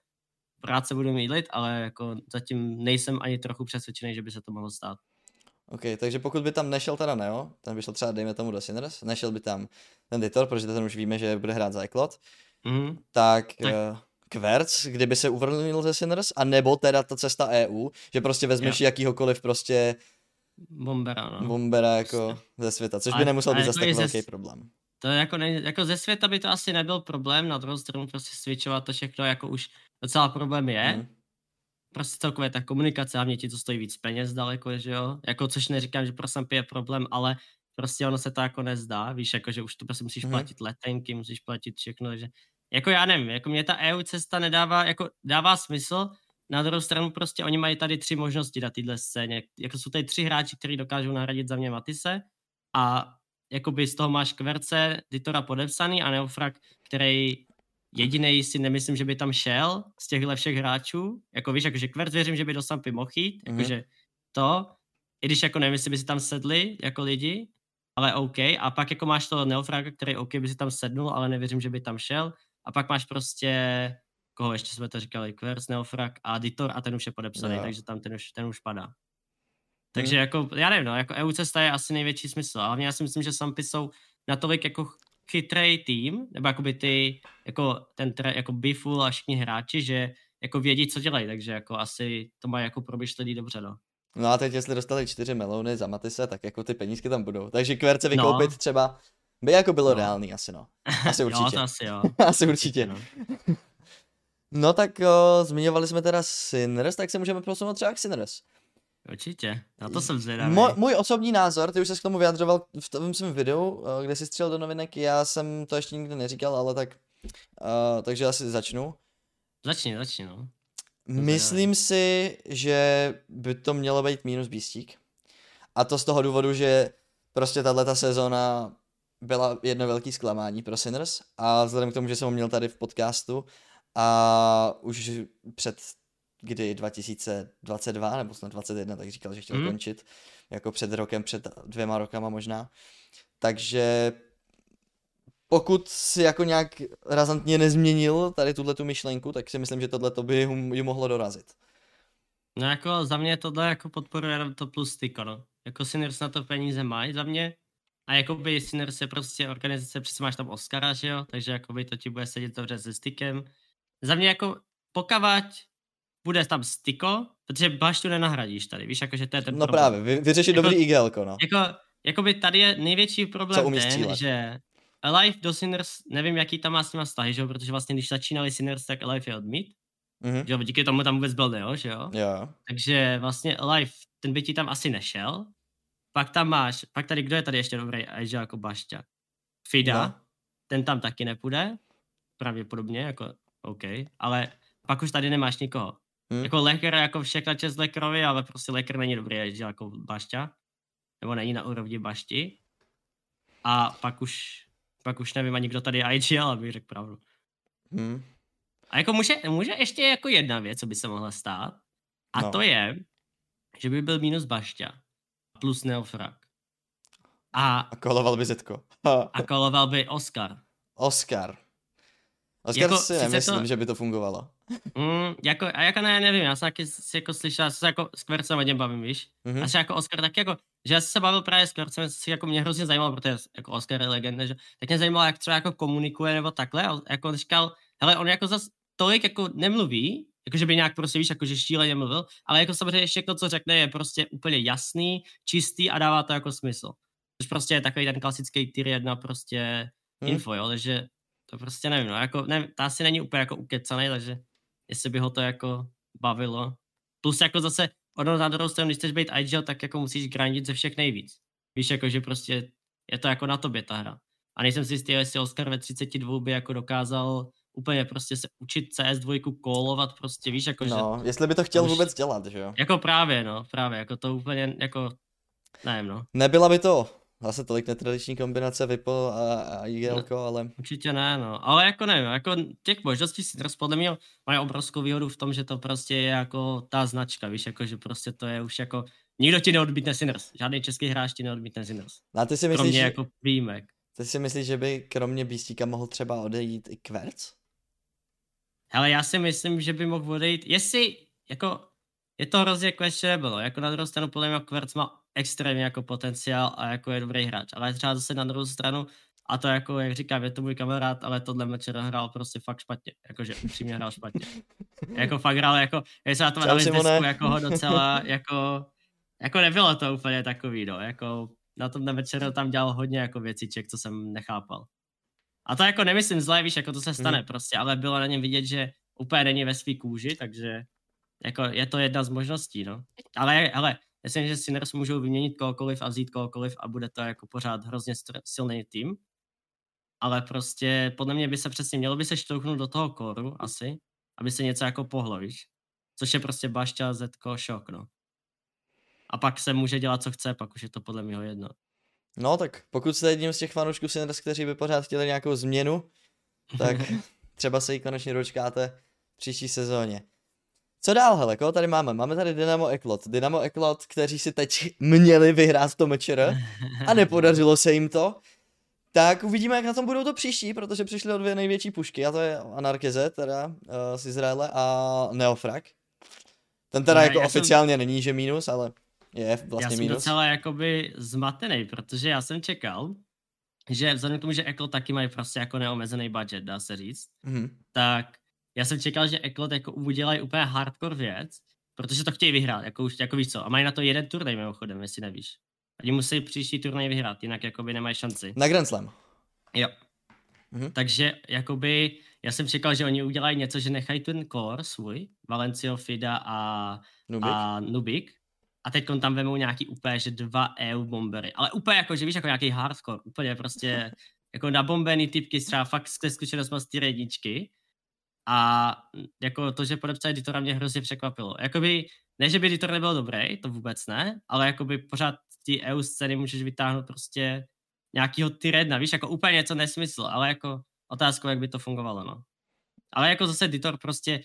se budu mýlit, ale jako zatím nejsem ani trochu přesvědčený, že by se to mohlo stát. OK, takže pokud by tam nešel teda Neo, ten by šel třeba, dejme tomu do Sinners, nešel by tam ten Ditor, protože ten už víme, že bude hrát za Eklot, mm. tak, tak. Uh, Kverc, kdyby se uvrnul ze Sinners, a nebo teda ta cesta EU, že prostě vezmeš jo. jakýhokoliv prostě Bombera, no. Bombera jako prostě. ze světa, což a, by nemusel být zase tak velký ze, problém. To jako, ne, jako ze světa by to asi nebyl problém, na druhou stranu prostě switchovat to všechno jako už docela problém je. Mm. Prostě celkově ta komunikace, hlavně ti to stojí víc peněz daleko, že jo. Jako, což neříkám, že pro Sampy je problém, ale prostě ono se to jako nezdá, víš, jako, že už to prostě musíš mm. platit letenky, musíš platit všechno, takže jako já nevím, jako mě ta EU cesta nedává, jako dává smysl, na druhou stranu prostě oni mají tady tři možnosti na téhle scéně. Jako jsou tady tři hráči, kteří dokážou nahradit za mě Matise a jakoby z toho máš Kverce, Ditora podepsaný a Neofrak, který jediný si nemyslím, že by tam šel z těchhle všech hráčů. Jako víš, jakože Kverc věřím, že by do Sampy mohl jít, mm-hmm. jakože to, i když jako nevím, jestli by si tam sedli jako lidi, ale OK. A pak jako máš to Neofraga, který OK by si tam sednul, ale nevěřím, že by tam šel. A pak máš prostě, koho ještě jsme to říkali, Kverc, Neofrag a Ditor a ten už je podepsaný, no. takže tam ten už, ten už padá. Takže hmm. jako, já nevím, no, jako EU cesta je asi největší smysl. A hlavně já si myslím, že Sampy jsou natolik jako chytrý tým, nebo jakoby ty, jako ten jako Biful a všichni hráči, že jako vědí, co dělají, takže jako asi to má jako proběšlený dobře, no. No a teď jestli dostali čtyři melony za Matise, tak jako ty penízky tam budou. Takže kverce vykoupit no. třeba by jako bylo no. reálný asi no. Asi určitě. jo, to asi jo. asi určitě. No. no tak o, zmiňovali jsme teda Sinners, tak se můžeme posunout třeba k Sinners. Určitě, na to jsem zvědavý. Mo, můj osobní názor, ty už se k tomu vyjadřoval v tom svém videu, kde jsi střel do novinek, já jsem to ještě nikdy neříkal, ale tak, uh, takže asi začnu. Začni, začni, no. Myslím si, že by to mělo být minus Beastík. A to z toho důvodu, že prostě tahle ta sezóna byla jedno velké zklamání pro Sinners a vzhledem k tomu, že jsem ho měl tady v podcastu a už před kdy 2022 nebo snad 2021, tak říkal, že chtěl mm. končit jako před rokem, před dvěma rokama možná. Takže pokud si jako nějak razantně nezměnil tady tuhle tu myšlenku, tak si myslím, že tohle to by ji mohlo dorazit. No jako za mě tohle jako podporuje to plus styko, no. Jako Sinners na to peníze mají za mě. A jakoby Sinners je prostě organizace, přesně máš tam Oscara, že jo, takže jakoby to ti bude sedět dobře se stykem. Za mě jako pokavať bude tam styko, protože baštu nenahradíš tady, víš, jakože to je ten No problém. právě, vy, vyřešit jako, dobrý IGL, no. Jako, jakoby tady je největší problém ten, střílet? že Alive do Sinners, nevím, jaký tam má s nima vztahy, že jo, protože vlastně když začínali Sinners, tak Alive je odmít. Mm-hmm. Že jo, díky tomu tam vůbec byl Neo, že jo? Jo. Takže vlastně Alive, ten by ti tam asi nešel. Pak tam máš, pak tady, kdo je tady ještě dobrý že jako Bašťa? Fida, no. ten tam taky nepůjde, pravděpodobně, jako OK, ale pak už tady nemáš nikoho. Hmm. Jako Leker, jako všechna čest Lekerovi, ale prostě Leker není dobrý jezdil jako Bašťa. Nebo není na úrovni Bašti. A pak už, pak už nevím ani kdo tady je IGL, abych řekl pravdu. Hmm. A jako může, může ještě jako jedna věc, co by se mohla stát. A no. to je, že by byl minus Bašťa plus Neofrak. A, a koloval by Zetko. a koloval by Oscar. Oscar. Oscar jako, si nemyslím, to... že by to fungovalo. Mm, jako, a jako ne, nevím, já jsem taky si jako slyšel, já se jako s Kvercem hodně bavím, víš? Mm-hmm. A se jako Oscar taky jako, že já jsem se bavil právě s Kvercem, si jako mě hrozně zajímalo, protože jako Oscar je legenda, že tak mě zajímalo, jak třeba jako komunikuje nebo takhle, a jako říkal, hele, on jako zas tolik jako nemluví, jakože by nějak prostě, víš, jakože šíleně mluvil, ale jako samozřejmě všechno, co řekne, je prostě úplně jasný, čistý a dává to jako smysl. Což prostě je takový ten klasický tier 1 prostě hmm. info, jo, takže to prostě nevím, no, jako, nevím, ta asi není úplně jako ukecaný, takže jestli by ho to jako bavilo. Plus jako zase, ono na druhou stranu, když chceš být IGL, tak jako musíš grindit ze všech nejvíc. Víš, jako, že prostě je to jako na tobě ta hra. A nejsem si jistý, jestli Oscar ve 32 by jako dokázal úplně prostě se učit CS2 kolovat prostě, víš, jako No, že, jestli by to chtěl už, vůbec dělat, že jo? Jako právě, no, právě, jako to úplně, jako, nevím, no. Nebyla by to zase tolik netradiční kombinace Vipo a, a IGL, no, ale... Určitě ne, no. Ale jako nevím, jako těch možností si teraz podle mě mají obrovskou výhodu v tom, že to prostě je jako ta značka, víš, jako že prostě to je už jako... Nikdo ti neodbítne Sinners. Žádný český hráč ti neodbítne Sinners. No a ty si myslíš, Kromě že... jako výjimek. Ty si myslíš, že by kromě Bístíka mohl třeba odejít i Kverc? Ale já si myslím, že by mohl odejít, jestli, jako, je to hrozně questionable, jako na druhou stranu podle mě Kverc má extrémně jako potenciál a jako je dobrý hráč, ale třeba zase na druhou stranu, a to jako, jak říkám, je to můj kamarád, ale tohle mečer hrál prostě fakt špatně, jakože upřímně hrál špatně. jako fakt hrál, jako, když se na to dali desku, jako ho docela, jako, jako nebylo to úplně takový, no, jako na tom večeru tam dělal hodně jako věciček, co jsem nechápal. A to jako nemyslím zle, víš, jako to se stane mm. prostě, ale bylo na něm vidět, že úplně není ve svý kůži, takže jako je to jedna z možností, no. Ale, ale myslím, že Sinners můžou vyměnit kohokoliv a vzít kohokoliv a bude to jako pořád hrozně silný tým. Ale prostě podle mě by se přesně mělo by se štouknout do toho koru asi, aby se něco jako pohlo, víš. Což je prostě Bašťa, Zetko, šok, no. A pak se může dělat, co chce, pak už je to podle mě jedno. No tak pokud jste jedním z těch fanoušků Sinners, kteří by pořád chtěli nějakou změnu, tak třeba se jí konečně dočkáte příští sezóně. Co dál, hele, koho tady máme? Máme tady Dynamo Eklot. Dynamo Eklot, kteří si teď měli vyhrát to mečer a nepodařilo se jim to. Tak uvidíme, jak na tom budou to příští, protože přišly o dvě největší pušky, a to je Anarkeze, teda uh, z Izraele, a Neofrak. Ten teda ne, jako oficiálně jsem... není, že mínus, ale je vlastně Já jsem minus. docela jakoby zmatený, protože já jsem čekal, že vzhledem k tomu, že Eklo taky mají prostě jako neomezený budget, dá se říct, mm-hmm. tak já jsem čekal, že Eklo jako udělají úplně hardcore věc, protože to chtějí vyhrát, jako už, jako víš co, a mají na to jeden turnaj mimochodem, jestli nevíš. Oni musí příští turnaj vyhrát, jinak jakoby nemají šanci. Na Grand Slam. Jo. Mm-hmm. Takže jakoby, já jsem čekal, že oni udělají něco, že nechají ten core svůj, Valencio, Fida a Nubik, a Nubik a teď tam vemou nějaký úplně, že dva EU bombery, ale úplně jako, že víš, jako nějaký hardcore, úplně prostě jako nabombený typky, třeba fakt z zkušenost z ty jedničky. A jako to, že podepsali Editora mě hrozně překvapilo. Jakoby, ne, že by Editor nebyl dobrý, to vůbec ne, ale jakoby pořád ty EU scény můžeš vytáhnout prostě nějakýho Tyredna, víš, jako úplně něco nesmysl, ale jako otázka, jak by to fungovalo, no. Ale jako zase Ditor prostě,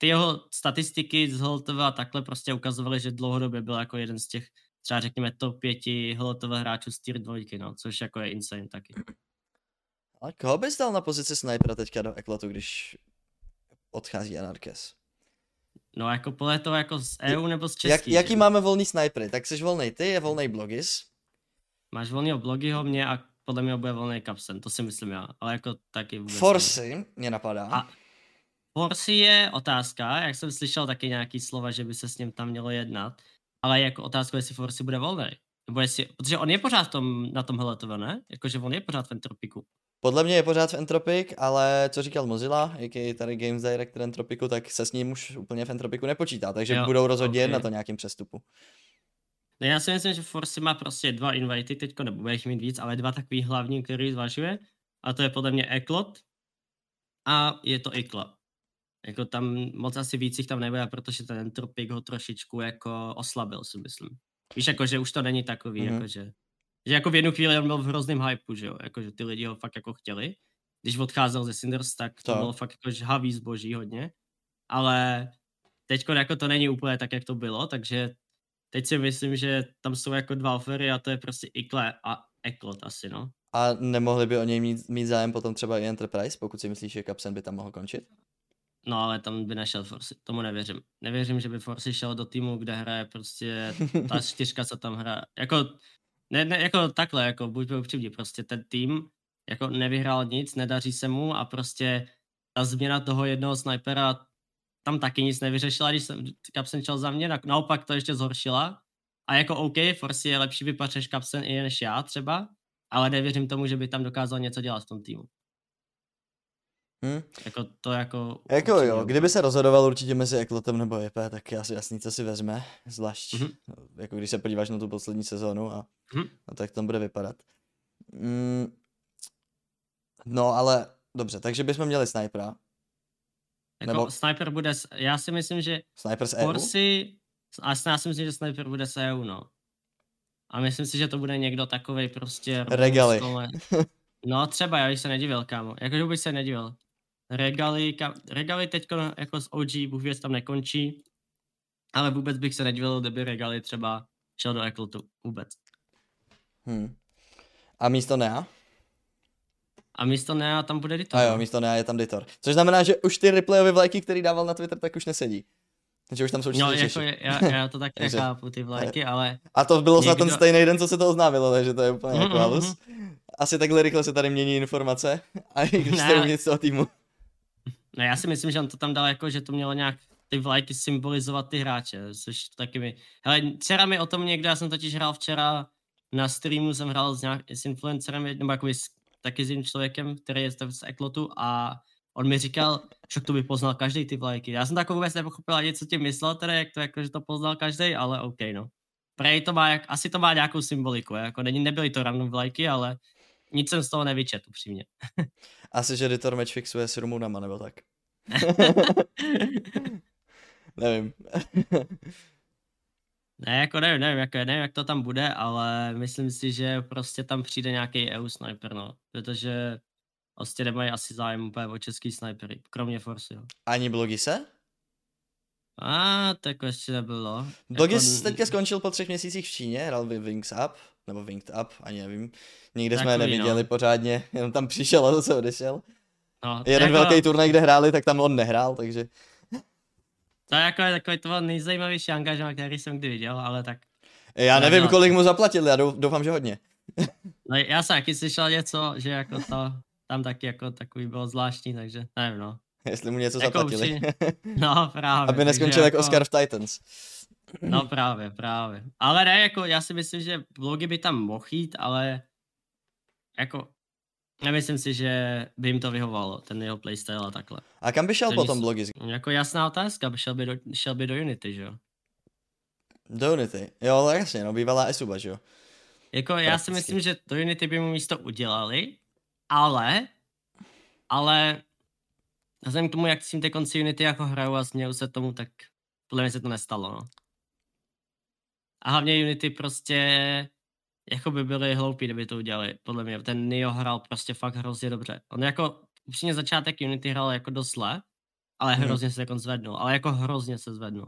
ty jeho statistiky z Holtova takhle prostě ukazovaly, že dlouhodobě byl jako jeden z těch, třeba řekněme top pěti Holtova hráčů z tier dvojky, no, což jako je insane taky. A koho bys dal na pozici snipera teďka do Eklotu, když odchází Anarkes? No jako podle toho jako z EU nebo z Český. Jak, jaký že? máme volný snipery? Tak jsi volný ty, je volný Blogis. Máš volného Blogyho, mě a podle mě bude volný Kapsen, to si myslím já, ale jako taky vůbec Forsy mě napadá. A Forsy je otázka, jak jsem slyšel taky nějaký slova, že by se s ním tam mělo jednat, ale jako otázka, jestli Forsy bude volný. Nebo jestli, protože on je pořád tom, na tom hletově, ne? Jakože on je pořád v Entropiku. Podle mě je pořád v Entropic, ale co říkal Mozilla, jaký tady Games Director Entropiku, tak se s ním už úplně v Entropiku nepočítá, takže jo, budou rozhodně okay. na to nějakým přestupu. No já si myslím, že Force má prostě dva invity teďko, nebo bude jich mít víc, ale dva takový hlavní, který zvažuje. A to je podle mě Eklot a je to Ikla. Jako tam moc asi víc jich tam nebude, protože ten Entropik ho trošičku jako oslabil, si myslím. Víš, jako, že už to není takový, mm-hmm. jako, že, že jako v jednu chvíli on byl v hrozném hypeu, že jo, jako, že ty lidi ho fakt jako chtěli. Když odcházel ze Cinders, tak to, to. bylo fakt jako žhavý zboží hodně, ale teď jako to není úplně tak, jak to bylo, takže teď si myslím, že tam jsou jako dva ofery a to je prostě Ikle a Eklot asi, no. A nemohli by o něj mít, mít zájem potom třeba i Enterprise, pokud si myslíš, že Capsen by tam mohl končit? No ale tam by nešel Forsi, tomu nevěřím. Nevěřím, že by Forsi šel do týmu, kde hraje prostě ta čtyřka, co tam hraje. Jako, ne, ne, jako takhle, jako buďme upřímní, prostě ten tým jako nevyhrál nic, nedaří se mu a prostě ta změna toho jednoho snipera tam taky nic nevyřešila, když jsem Kapsen šel za mě, naopak to ještě zhoršila. A jako OK, Forsi je lepší vypač než Kapsen i než já třeba, ale nevěřím tomu, že by tam dokázal něco dělat v tom týmu. Hmm. Jako to jako... Jako jo, kdyby se rozhodoval určitě mezi Eklotem nebo JP, tak je asi jasný, co si vezme, zvlášť mm-hmm. jako když se podíváš na tu poslední sezónu a, mm-hmm. a tak tam bude vypadat. Mm, no ale dobře, takže bychom měli snipera, jako Nebo... Sniper bude, já si myslím, že Sniper z EU? a já si myslím, že Sniper bude z EU, no. A myslím si, že to bude někdo takovej prostě... Regali. No třeba, já bych se nedivil, kámo. Jakože bych se nedivil. Regali, ka, Regali teď jako z OG, Bůh věc tam nekončí, ale vůbec bych se nedivil, kdyby Regali třeba šel do Eklotu. Vůbec. Hmm. A místo Nea? A místo Nea tam bude Ditor. A jo, místo Nea je tam Ditor. Což znamená, že už ty replayové vlajky, který dával na Twitter, tak už nesedí. Takže už tam jsou No, jako je, já, já, to tak nechápu, ty vlajky, ale... A to bylo někdo... ten stejný den, co se to oznámilo, takže to je úplně mm, jako mm, halus. Asi takhle rychle se tady mění informace a i když jste uvnitř toho týmu. No já si myslím, že on to tam dal jako, že to mělo nějak ty vlajky symbolizovat ty hráče, což taky mi... Hele, včera mi o tom někdo, já jsem totiž hrál včera na streamu, jsem hrál s, nějak, s influencerem, nebo jako s taky s jiným člověkem, který je z Eklotu a on mi říkal, že to by poznal každý ty vlajky. Já jsem tak vůbec nepochopil ani, co tím myslel, teda, jak to, jako, že to poznal každý, ale OK, no. Prej to má, jak, asi to má nějakou symboliku, jako není, nebyly to random vlajky, ale nic jsem z toho nevyčet, upřímně. asi, že editor match fixuje s Rumunama, nebo tak. Nevím. Ne, jako nevím, nevím, jako, nevím, jak to tam bude, ale myslím si, že prostě tam přijde nějaký EU sniper, no. Protože prostě nemají asi zájem úplně o český snipery, kromě Force, jo. Ani Blogise? A, tak ještě nebylo. Blogis jako... teďka skončil po třech měsících v Číně, hrál by Wings Up, nebo Winged Up, ani nevím. Nikde jsme je neviděli no. pořádně, jenom tam přišel a zase odešel. No, Jeden jako... velký turnaj, kde hráli, tak tam on nehrál, takže... To je jako takový to nejzajímavější angažma, který jsem kdy viděl, ale tak... Já nevím, kolik mu zaplatil, já doufám, že hodně. no, já jsem taky slyšel něco, že jako to tam taky jako takový bylo zvláštní, takže nevím, no. Jestli mu něco jako zaplatili. Při... No, právě. Aby neskončil jako Oscar v Titans. No právě, právě. Ale ne, jako já si myslím, že blogy by tam mohl jít, ale jako Nemyslím si, že by jim to vyhovalo, ten jeho playstyle a takhle. A kam by šel to potom blogy? Jako jasná otázka, šel by do, šel by do Unity, že jo? Do Unity, jo, tak jasně, no, bývalá Esuba, že jo? Jako já si myslím, že do Unity by mu místo udělali, ale, ale vzhledem k tomu, jak s tím ty konci Unity jako hrajou a smějou se tomu, tak podle mě se to nestalo, no. A hlavně Unity prostě jako by byli hloupí, kdyby to udělali, podle mě. Ten Neo hrál prostě fakt hrozně dobře. On jako, upřímně začátek Unity hrál jako dost zle, ale hmm. hrozně se jako zvednul, ale jako hrozně se zvednul.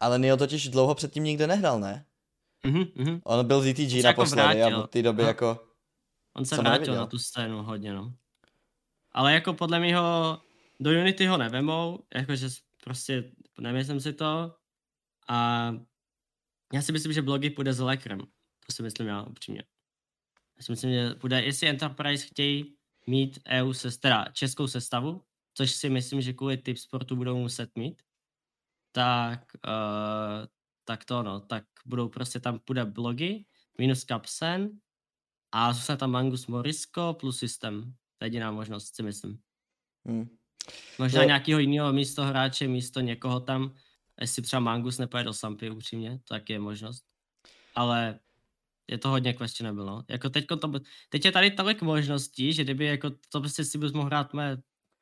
Ale Neo totiž dlouho předtím nikde nehrál, ne? Mhm, mhm. On byl v DTG naposledy a od té doby no. jako... On se vrátil neviděl. na tu scénu hodně, no. Ale jako podle mě ho do Unity ho nevemou, jakože prostě nemyslím si to. A já si myslím, že blogy půjde s Lekrem. To si myslím já upřímně. Já si myslím, že půjde, jestli Enterprise chtějí mít EU se, teda českou sestavu, což si myslím, že kvůli typ sportu budou muset mít, tak, uh, tak to no, tak budou prostě tam půjde blogy, minus Capsen a zůstane tam Mangus Morisko plus systém. To je jediná možnost, si myslím. Hmm. Možná no. nějakého jiného místo hráče, místo někoho tam, jestli třeba Mangus nepojede do Sampy upřímně, tak je možnost. Ale je to hodně questionable, no. Jako teďko to, teď je tady tolik možností, že kdyby jako to prostě si bys mohl hrát mé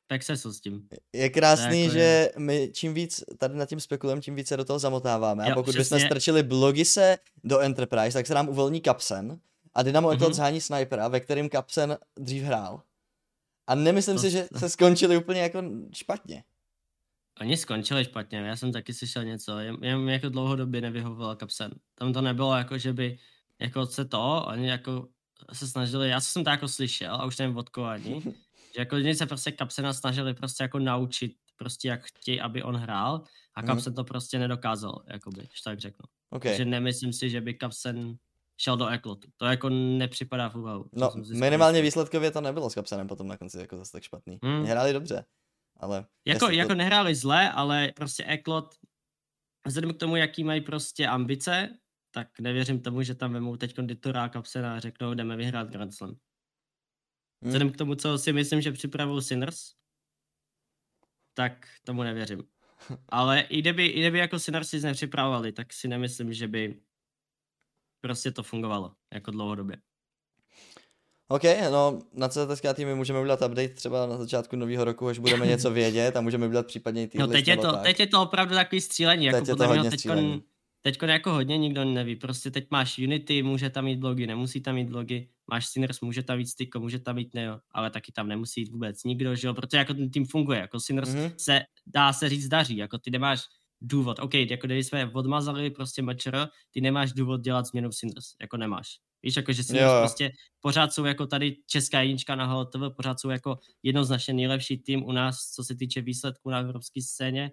Pexesu s tím. Je krásný, jako že je... my čím víc tady nad tím spekulujeme, tím víc se do toho zamotáváme. Jo, a pokud přesně. bychom strčili Blogise do Enterprise, tak se nám uvolní Kapsen a Dynamo mm-hmm. Eklot zhání snipera, ve kterým Kapsen dřív hrál. A nemyslím to, si, že se skončili úplně jako špatně. Oni skončili špatně, já jsem taky slyšel něco, jen jako dlouhodobě nevyhovoval Kapsen. Tam to nebylo jako, že by jako se to, oni jako se snažili, já jsem to jako slyšel a už nevím od koho ani, že jako oni se prostě Kapsena snažili prostě jako naučit, prostě jak chtějí, aby on hrál a mhm. Kapsen mm. to prostě nedokázal, jakoby, když tak řeknu. Okay. Takže nemyslím si, že by Kapsen šel do Eklotu. To jako nepřipadá v úvahu. No, minimálně výsledkově to nebylo s Kapsenem potom na konci jako zase tak špatný. Mm. Hráli dobře, ale... Jako, to... jako nehráli zle, ale prostě Eklot, vzhledem k tomu, jaký mají prostě ambice, tak nevěřím tomu, že tam vemou teď konditora Kapsena a řeknou, jdeme vyhrát Grand Slam. Hmm. Vzhledem k tomu, co si myslím, že připravují Sinners, tak tomu nevěřím. Ale i kdyby, i kdyby jako Sinners si nepřipravovali, tak si nemyslím, že by prostě to fungovalo jako dlouhodobě. OK, no na CTSK týmy můžeme udělat update třeba na začátku nového roku, až budeme něco vědět a můžeme udělat případně i No teď je, to, teď je to opravdu takový střílení, jako teď podle mě teďkon, teď jako hodně nikdo neví, prostě teď máš Unity, může tam mít blogy, nemusí tam mít blogy, máš Sinners, může tam mít Styko, může tam mít Neo, ale taky tam nemusí jít vůbec nikdo, že jo, protože jako ten tým funguje, jako Sinners mm-hmm. se, dá se říct, daří, jako ty nemáš důvod, OK, jako kdyby jsme odmazali prostě mačer, ty nemáš důvod dělat změnu v Sinners, jako nemáš. Víš, jako že Sinners prostě pořád jsou jako tady česká jednička na HLTV, pořád jsou jako jednoznačně nejlepší tým u nás, co se týče výsledků na evropské scéně.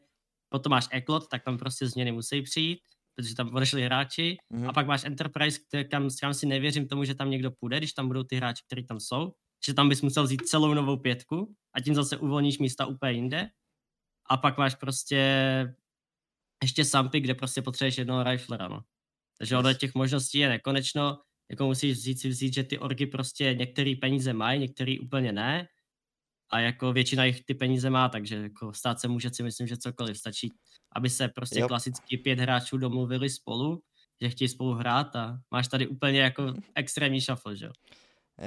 Potom máš Eklot, tak tam prostě změny musí přijít protože tam odešli hráči mm-hmm. a pak máš Enterprise, který, kam, kam si nevěřím tomu, že tam někdo půjde, když tam budou ty hráči, kteří tam jsou, že tam bys musel vzít celou novou pětku a tím zase uvolníš místa úplně jinde a pak máš prostě ještě Sampy, kde prostě potřebuješ jednoho riflera, no. Takže ono těch možností je nekonečno, jako musíš vzít si vzít, že ty orgy prostě některé peníze mají, některé úplně ne a jako většina jich ty peníze má, takže jako stát se může si myslím, že cokoliv stačí, aby se prostě jo. klasicky pět hráčů domluvili spolu, že chtějí spolu hrát a máš tady úplně jako extrémní shuffle, že jo.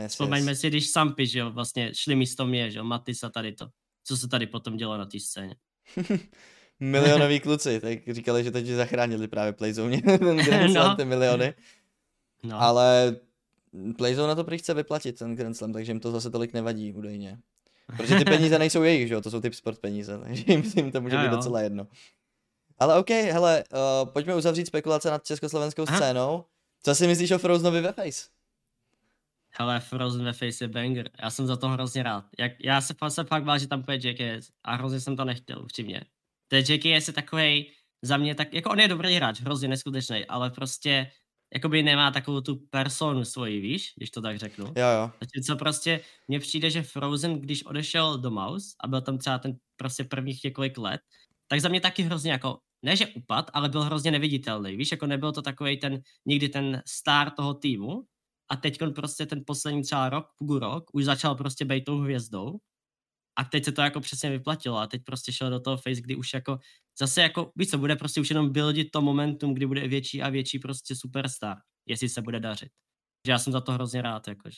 Yes, Vzpomeňme yes. si, když Sampy, že jo, vlastně šli místo mě, že jo, Matis a tady to. Co se tady potom dělo na té scéně? Milionoví kluci, tak říkali, že teď zachránili právě Playzone, ten no. ty miliony. No. Ale Playzone na to prý chce vyplatit ten Grand Slam, takže jim to zase tolik nevadí údajně. Protože ty peníze nejsou jejich, že jo, to jsou ty sport peníze, takže jim, jim to může jo, být jo. docela jedno. Ale OK, hele, uh, pojďme uzavřít spekulace nad československou Aha. scénou. Co si myslíš o Frozenovi ve Face? Hele, Frozen ve Face je banger. Já jsem za to hrozně rád. Jak, já se, se fakt bál, že tam půjde JKS a hrozně jsem to nechtěl, upřímně. Ten JKS je takový za mě tak, jako on je dobrý hráč, hrozně neskutečný, ale prostě jakoby nemá takovou tu personu svoji, víš, když to tak řeknu. Jo, jo. Co prostě, mně přijde, že Frozen, když odešel do Mouse a byl tam třeba ten prostě prvních několik let, tak za mě taky hrozně jako, ne že upad, ale byl hrozně neviditelný, víš, jako nebyl to takový ten, nikdy ten star toho týmu a teď prostě ten poslední třeba rok, půl rok, už začal prostě být tou hvězdou a teď se to jako přesně vyplatilo a teď prostě šel do toho face, kdy už jako zase jako, víš co, bude prostě už jenom buildit to momentum, kdy bude větší a větší prostě superstar, jestli se bude dařit. Že já jsem za to hrozně rád, jakože.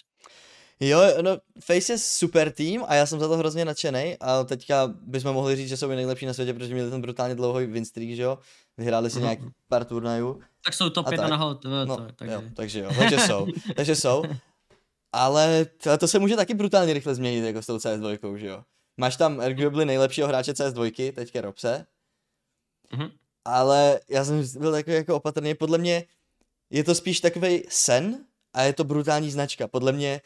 Jo, no, Face je super tým a já jsem za to hrozně nadšený a teďka bychom mohli říct, že jsou i nejlepší na světě, protože měli ten brutálně dlouhý win streak, že jo, vyhráli si uh-huh. nějaký pár turnajů Tak jsou to pět a nahol, to, no, to, takže. Jo, takže jo, takže jsou, takže jsou. Ale to, to se může taky brutálně rychle změnit jako s tou CS2, že jo. Máš tam arguably nejlepšího hráče CS2, teďka Robse. Mm-hmm. Ale já jsem byl takový jako opatrný, podle mě je to spíš takový sen a je to brutální značka. Podle mě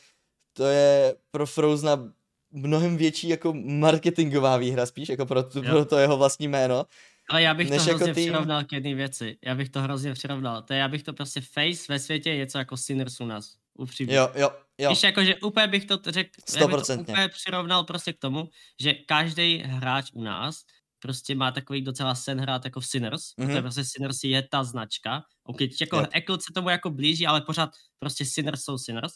to je pro Frozena mnohem větší jako marketingová výhra spíš, jako pro, tu, pro to jeho vlastní jméno. Ale já bych to hrozně jako tým... přirovnal k jedné věci. Já bych to hrozně přirovnal. To je, já bych to prostě face ve světě je něco jako Sinners u nás. Upřímně. Jo, jo, jo. Víš, jako, že úplně bych to řekl, to úplně přirovnal prostě k tomu, že každý hráč u nás prostě má takový docela sen hrát jako v Sinners, mm-hmm. protože prostě Sinners je ta značka. Ok, jako yep. Se tomu jako blíží, ale pořád prostě Sinners jsou Sinners.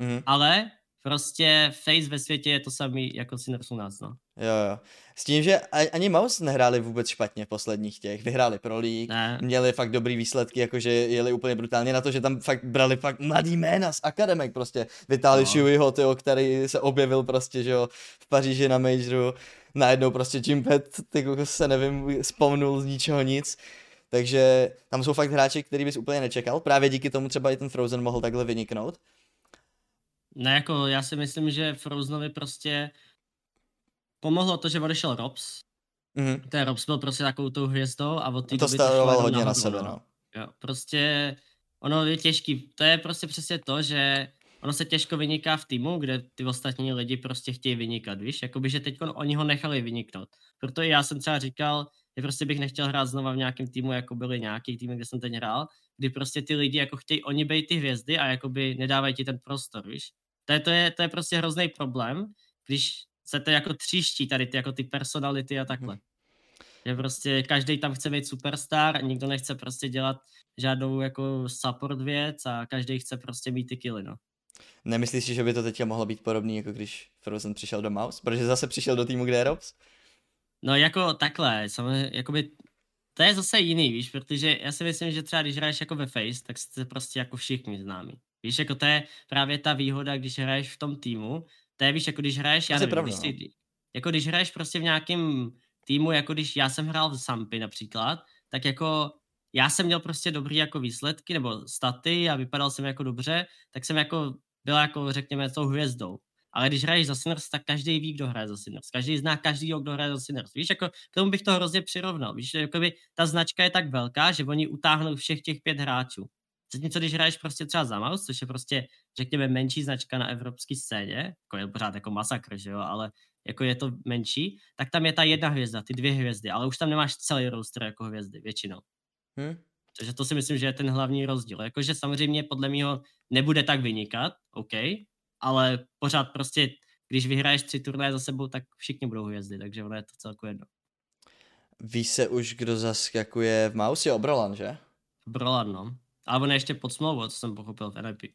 Mm-hmm. Ale prostě Face ve světě je to samý jako Sinners u nás, no. Jo, jo. S tím, že ani Mouse nehráli vůbec špatně v posledních těch. Vyhráli pro League, ne. měli fakt dobrý výsledky, jakože jeli úplně brutálně na to, že tam fakt brali fakt mladý jména z akademek prostě. Vitali no. Shuiho, tyjo, který se objevil prostě, že jo, v Paříži na Majoru. Najednou prostě Jimpet, ty se nevím, spomnul z ničeho nic. Takže tam jsou fakt hráči, který bys úplně nečekal. Právě díky tomu třeba i ten Frozen mohl takhle vyniknout. Ne, jako já si myslím, že Frozenovi prostě pomohlo to, že odešel Robs. Mm-hmm. Ten Robs byl prostě takovou tou hvězdou a od té to staroval hodně na sebe, no. no. Jo, prostě ono je těžký, to je prostě přesně to, že ono se těžko vyniká v týmu, kde ty ostatní lidi prostě chtějí vynikat, víš, jakoby, že teď oni ho nechali vyniknout. Proto já jsem třeba říkal, že prostě bych nechtěl hrát znova v nějakém týmu, jako byly nějaký týmy, kde jsem teď hrál, kdy prostě ty lidi jako chtějí oni být ty hvězdy a jakoby nedávají ti ten prostor, víš. To je, to je, to je prostě hrozný problém, když se to jako tříští tady ty, jako ty personality a takhle. Hmm. Že prostě každý tam chce být superstar, nikdo nechce prostě dělat žádnou jako support věc a každý chce prostě mít ty killy, no. Nemyslíš si, že by to teďka mohlo být podobný, jako když Frozen přišel do Mouse? Protože zase přišel do týmu, kde je Robs? No jako takhle, samozřejmě, jakoby, to je zase jiný, víš, protože já si myslím, že třeba když hraješ jako ve Face, tak jste prostě jako všichni známí. Víš, jako to je právě ta výhoda, když hraješ v tom týmu, to je, víš, jako když hraješ, já nevím, pravda, když si, no. jako když hraješ prostě v nějakém týmu, jako když já jsem hrál v Sampy například, tak jako já jsem měl prostě dobrý jako výsledky nebo staty a vypadal jsem jako dobře, tak jsem jako byl jako řekněme tou hvězdou. Ale když hraješ za Sinners, tak každý ví, kdo hraje za Sinners. Každý zná každý, kdo hraje za Sinners. Víš, jako k tomu bych to hrozně přirovnal. Víš, jakoby ta značka je tak velká, že oni utáhnou všech těch pět hráčů. Zatímco když hraješ prostě třeba za Mouse, což je prostě, řekněme, menší značka na evropské scéně, jako je pořád jako masakr, že jo, ale jako je to menší, tak tam je ta jedna hvězda, ty dvě hvězdy, ale už tam nemáš celý roster jako hvězdy, většinou. Hmm. Takže to si myslím, že je ten hlavní rozdíl. Jakože samozřejmě podle mého nebude tak vynikat, OK, ale pořád prostě, když vyhraješ tři turnaje za sebou, tak všichni budou hvězdy, takže ono je to celku jedno. Ví se už, kdo zaskakuje v Mouse, je Brolan, že? Brolan, no. A on je ještě pod smlouvou, co jsem pochopil v NIP.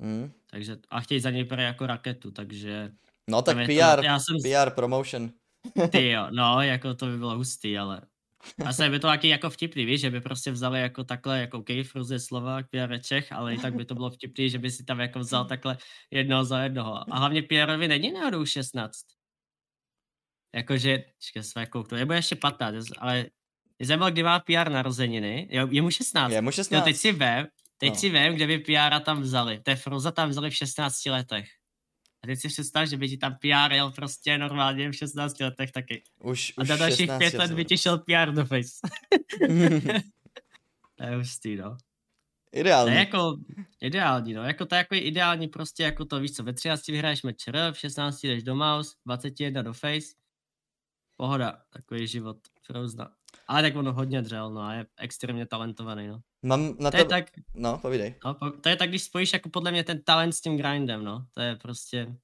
Hmm. Takže, a chtějí za něj jako raketu, takže... No tak PR, to, já jsem... PR promotion. Ty jo, no, jako to by bylo hustý, ale... A se by to taky jako vtipný, víš, že by prostě vzali jako takhle, jako OK, Fruze Slovák, PR Čech, ale i tak by to bylo vtipný, že by si tam jako vzal takhle jednoho za jednoho. A hlavně PRovi není náhodou 16. Jakože, čekaj, své kouknu, nebo ještě 15, ale zajímavé, kdy má PR narozeniny. Jo, je mu 16. Je mu 16. Jo, teď si vem, teď no. si vem, kde by PR tam vzali. To je Froza tam vzali v 16 letech. A teď si představ, že by ti tam PR jel prostě normálně v 16 letech taky. Už, a za dalších pět let by ti šel PR do face. to je hustý, no. Ideální. To je jako ideální, no. Jako to je jako ideální prostě jako to, víš co, ve 13 vyhraješ mečer, v 16 jdeš do mouse, 21 do face. Pohoda, takový život Frozna. Ale tak ono hodně dřel, no a je extrémně talentovaný, no. Mám na to, to je tak, no, povídej. No, to je tak, když spojíš jako podle mě ten talent s tím grindem, no. To je prostě,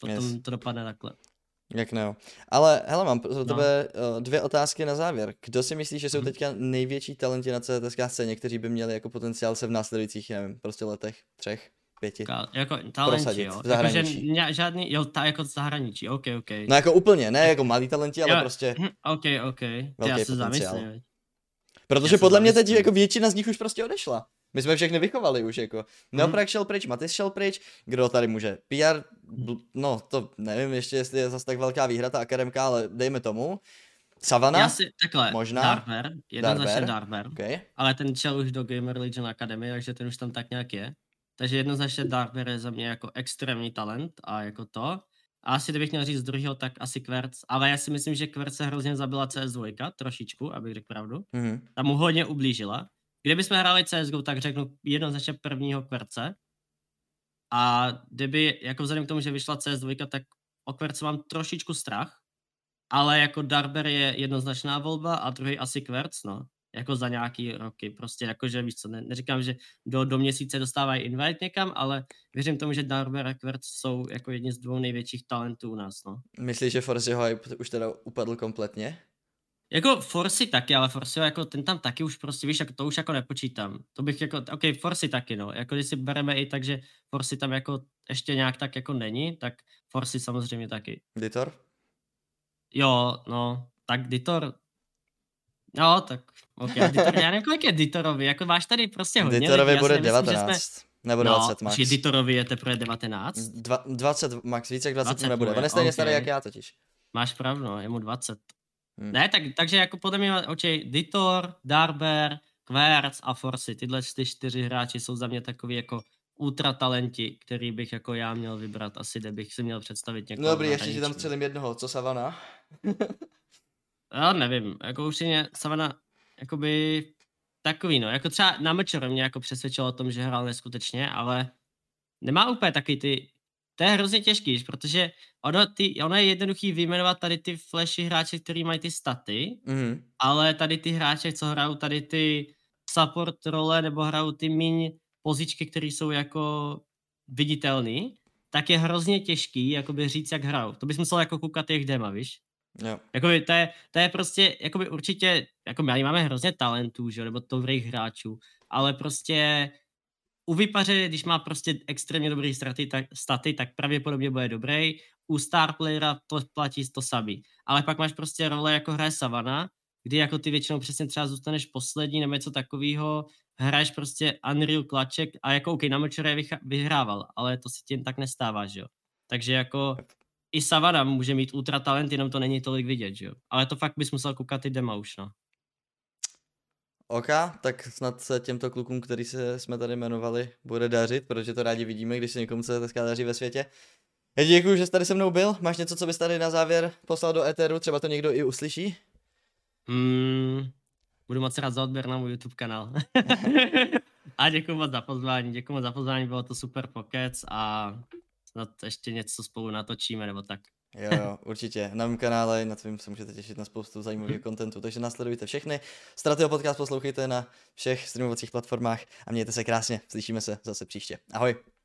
potom yes. to dopadne takhle. Jak ne. Ale hele, mám pro no. tebe no. dvě otázky na závěr. Kdo si myslíš, že jsou mm-hmm. teďka největší talenti na CTSK scéně, kteří by měli jako potenciál se v následujících, nevím, prostě letech, třech, pěti. Ka- jako talenti, prosadit jo. V zahraničí. Jako, že žádný, jo, ta, jako zahraničí, ok, ok. No jako úplně, ne jako malý talenti, ale jo, prostě hm, Ok, ok. Velký já se zamyslím. Protože podle mě teď jako většina z nich už prostě odešla. My jsme všechny vychovali už jako. Neoprak hmm. šel pryč, Matis šel pryč, kdo tady může? PR, no to nevím ještě, jestli je zase tak velká výhra ta akademka, ale dejme tomu. Savana? Já si, takhle, Možná? Darber, jednoznačně Darber. Darber, Okay. ale ten šel už do Gamer Legion Academy, takže ten už tam tak nějak je. Takže jednoznačně Darber je za mě jako extrémní talent a jako to. A asi kdybych měl říct z druhého, tak asi Kverc. Ale já si myslím, že Kverc se hrozně zabila CS2, trošičku, abych řekl pravdu. Mm-hmm. Tam mu hodně ublížila. Kdybychom hráli CSGO, tak řeknu jednoznačně prvního Kverce. A kdyby, jako vzhledem k tomu, že vyšla CS2, tak o Kverce mám trošičku strach. Ale jako Darber je jednoznačná volba a druhý asi Kverc, no jako za nějaký roky. Prostě jakože víš co, ne, neříkám, že do, do měsíce dostávají invite někam, ale věřím tomu, že Darber a Quert jsou jako jedni z dvou největších talentů u nás, no. Myslíš, že Forceho hype už teda upadl kompletně? Jako Forcy taky, ale Forcy jako ten tam taky už prostě, víš, jako to už jako nepočítám. To bych jako, ok, Forcy taky, no. Jako když si bereme i tak, že Forcy tam jako ještě nějak tak jako není, tak Forcy samozřejmě taky. Ditor? Jo, no, tak Ditor, No, tak ok, Dittor, já nevím, kolik je Ditorovi, jako máš tady prostě hodně. Ditorovi bude 19. Myslím, jsme... Nebo 20 no, max. Ditorovi je teprve 19. Dva, 20 max, více jak 20, 20 nebude. On je stejně okay. starý jak já totiž. Máš pravdu, no, je mu 20. Hmm. Ne, tak, takže jako podle mě, očej, Ditor, Darber, Querc a Forcy, tyhle ty čtyři hráči jsou za mě takový jako ultra talenti, který bych jako já měl vybrat, asi kde bych si měl představit někoho. No dobrý, ještě ti tam střelím jednoho, co Savana? Já nevím, jako určitě Savana, jakoby takový, no, jako třeba na Mečor mě jako přesvědčilo o tom, že hrál neskutečně, ale nemá úplně taky ty, to je hrozně těžký, protože ono, ty, ono je jednoduchý vyjmenovat tady ty flashy hráče, který mají ty staty, mm. ale tady ty hráče, co hrajou tady ty support role nebo hrajou ty míň pozičky, které jsou jako viditelný, tak je hrozně těžký jakoby říct, jak hrajou. To bys musel jako koukat jejich dema, víš? Jo. Jakoby to, je, to je prostě, jakoby určitě, jako my máme hrozně talentů, že, nebo dobrých hráčů, ale prostě u vypaře, když má prostě extrémně dobrý staty tak, staty, tak pravděpodobně bude dobrý. U star playera to platí to samý. Ale pak máš prostě role jako hraje Savana, kdy jako ty většinou přesně třeba zůstaneš poslední nebo něco takového, hraješ prostě Unreal klaček a jako OK, na vyhrával, ale to se jen tak nestává, že jo. Takže jako i Savana může mít ultra talent, jenom to není tolik vidět, že jo. Ale to fakt bys musel koukat i dema už, no. OK, tak snad se těmto klukům, který se jsme tady jmenovali, bude dařit, protože to rádi vidíme, když se někomu se dneska daří ve světě. Já děkuji, že jsi tady se mnou byl. Máš něco, co bys tady na závěr poslal do Eteru? Třeba to někdo i uslyší? Mm, budu moc rád za odběr na můj YouTube kanál. a děkuji moc za pozvání, děkuji moc za pozvání, bylo to super pokec a snad ještě něco spolu natočíme nebo tak. Jo, jo, určitě. Na mém kanále, na tvým se můžete těšit na spoustu zajímavých kontentu, takže následujte všechny. Stratio podcast poslouchejte na všech streamovacích platformách a mějte se krásně. Slyšíme se zase příště. Ahoj.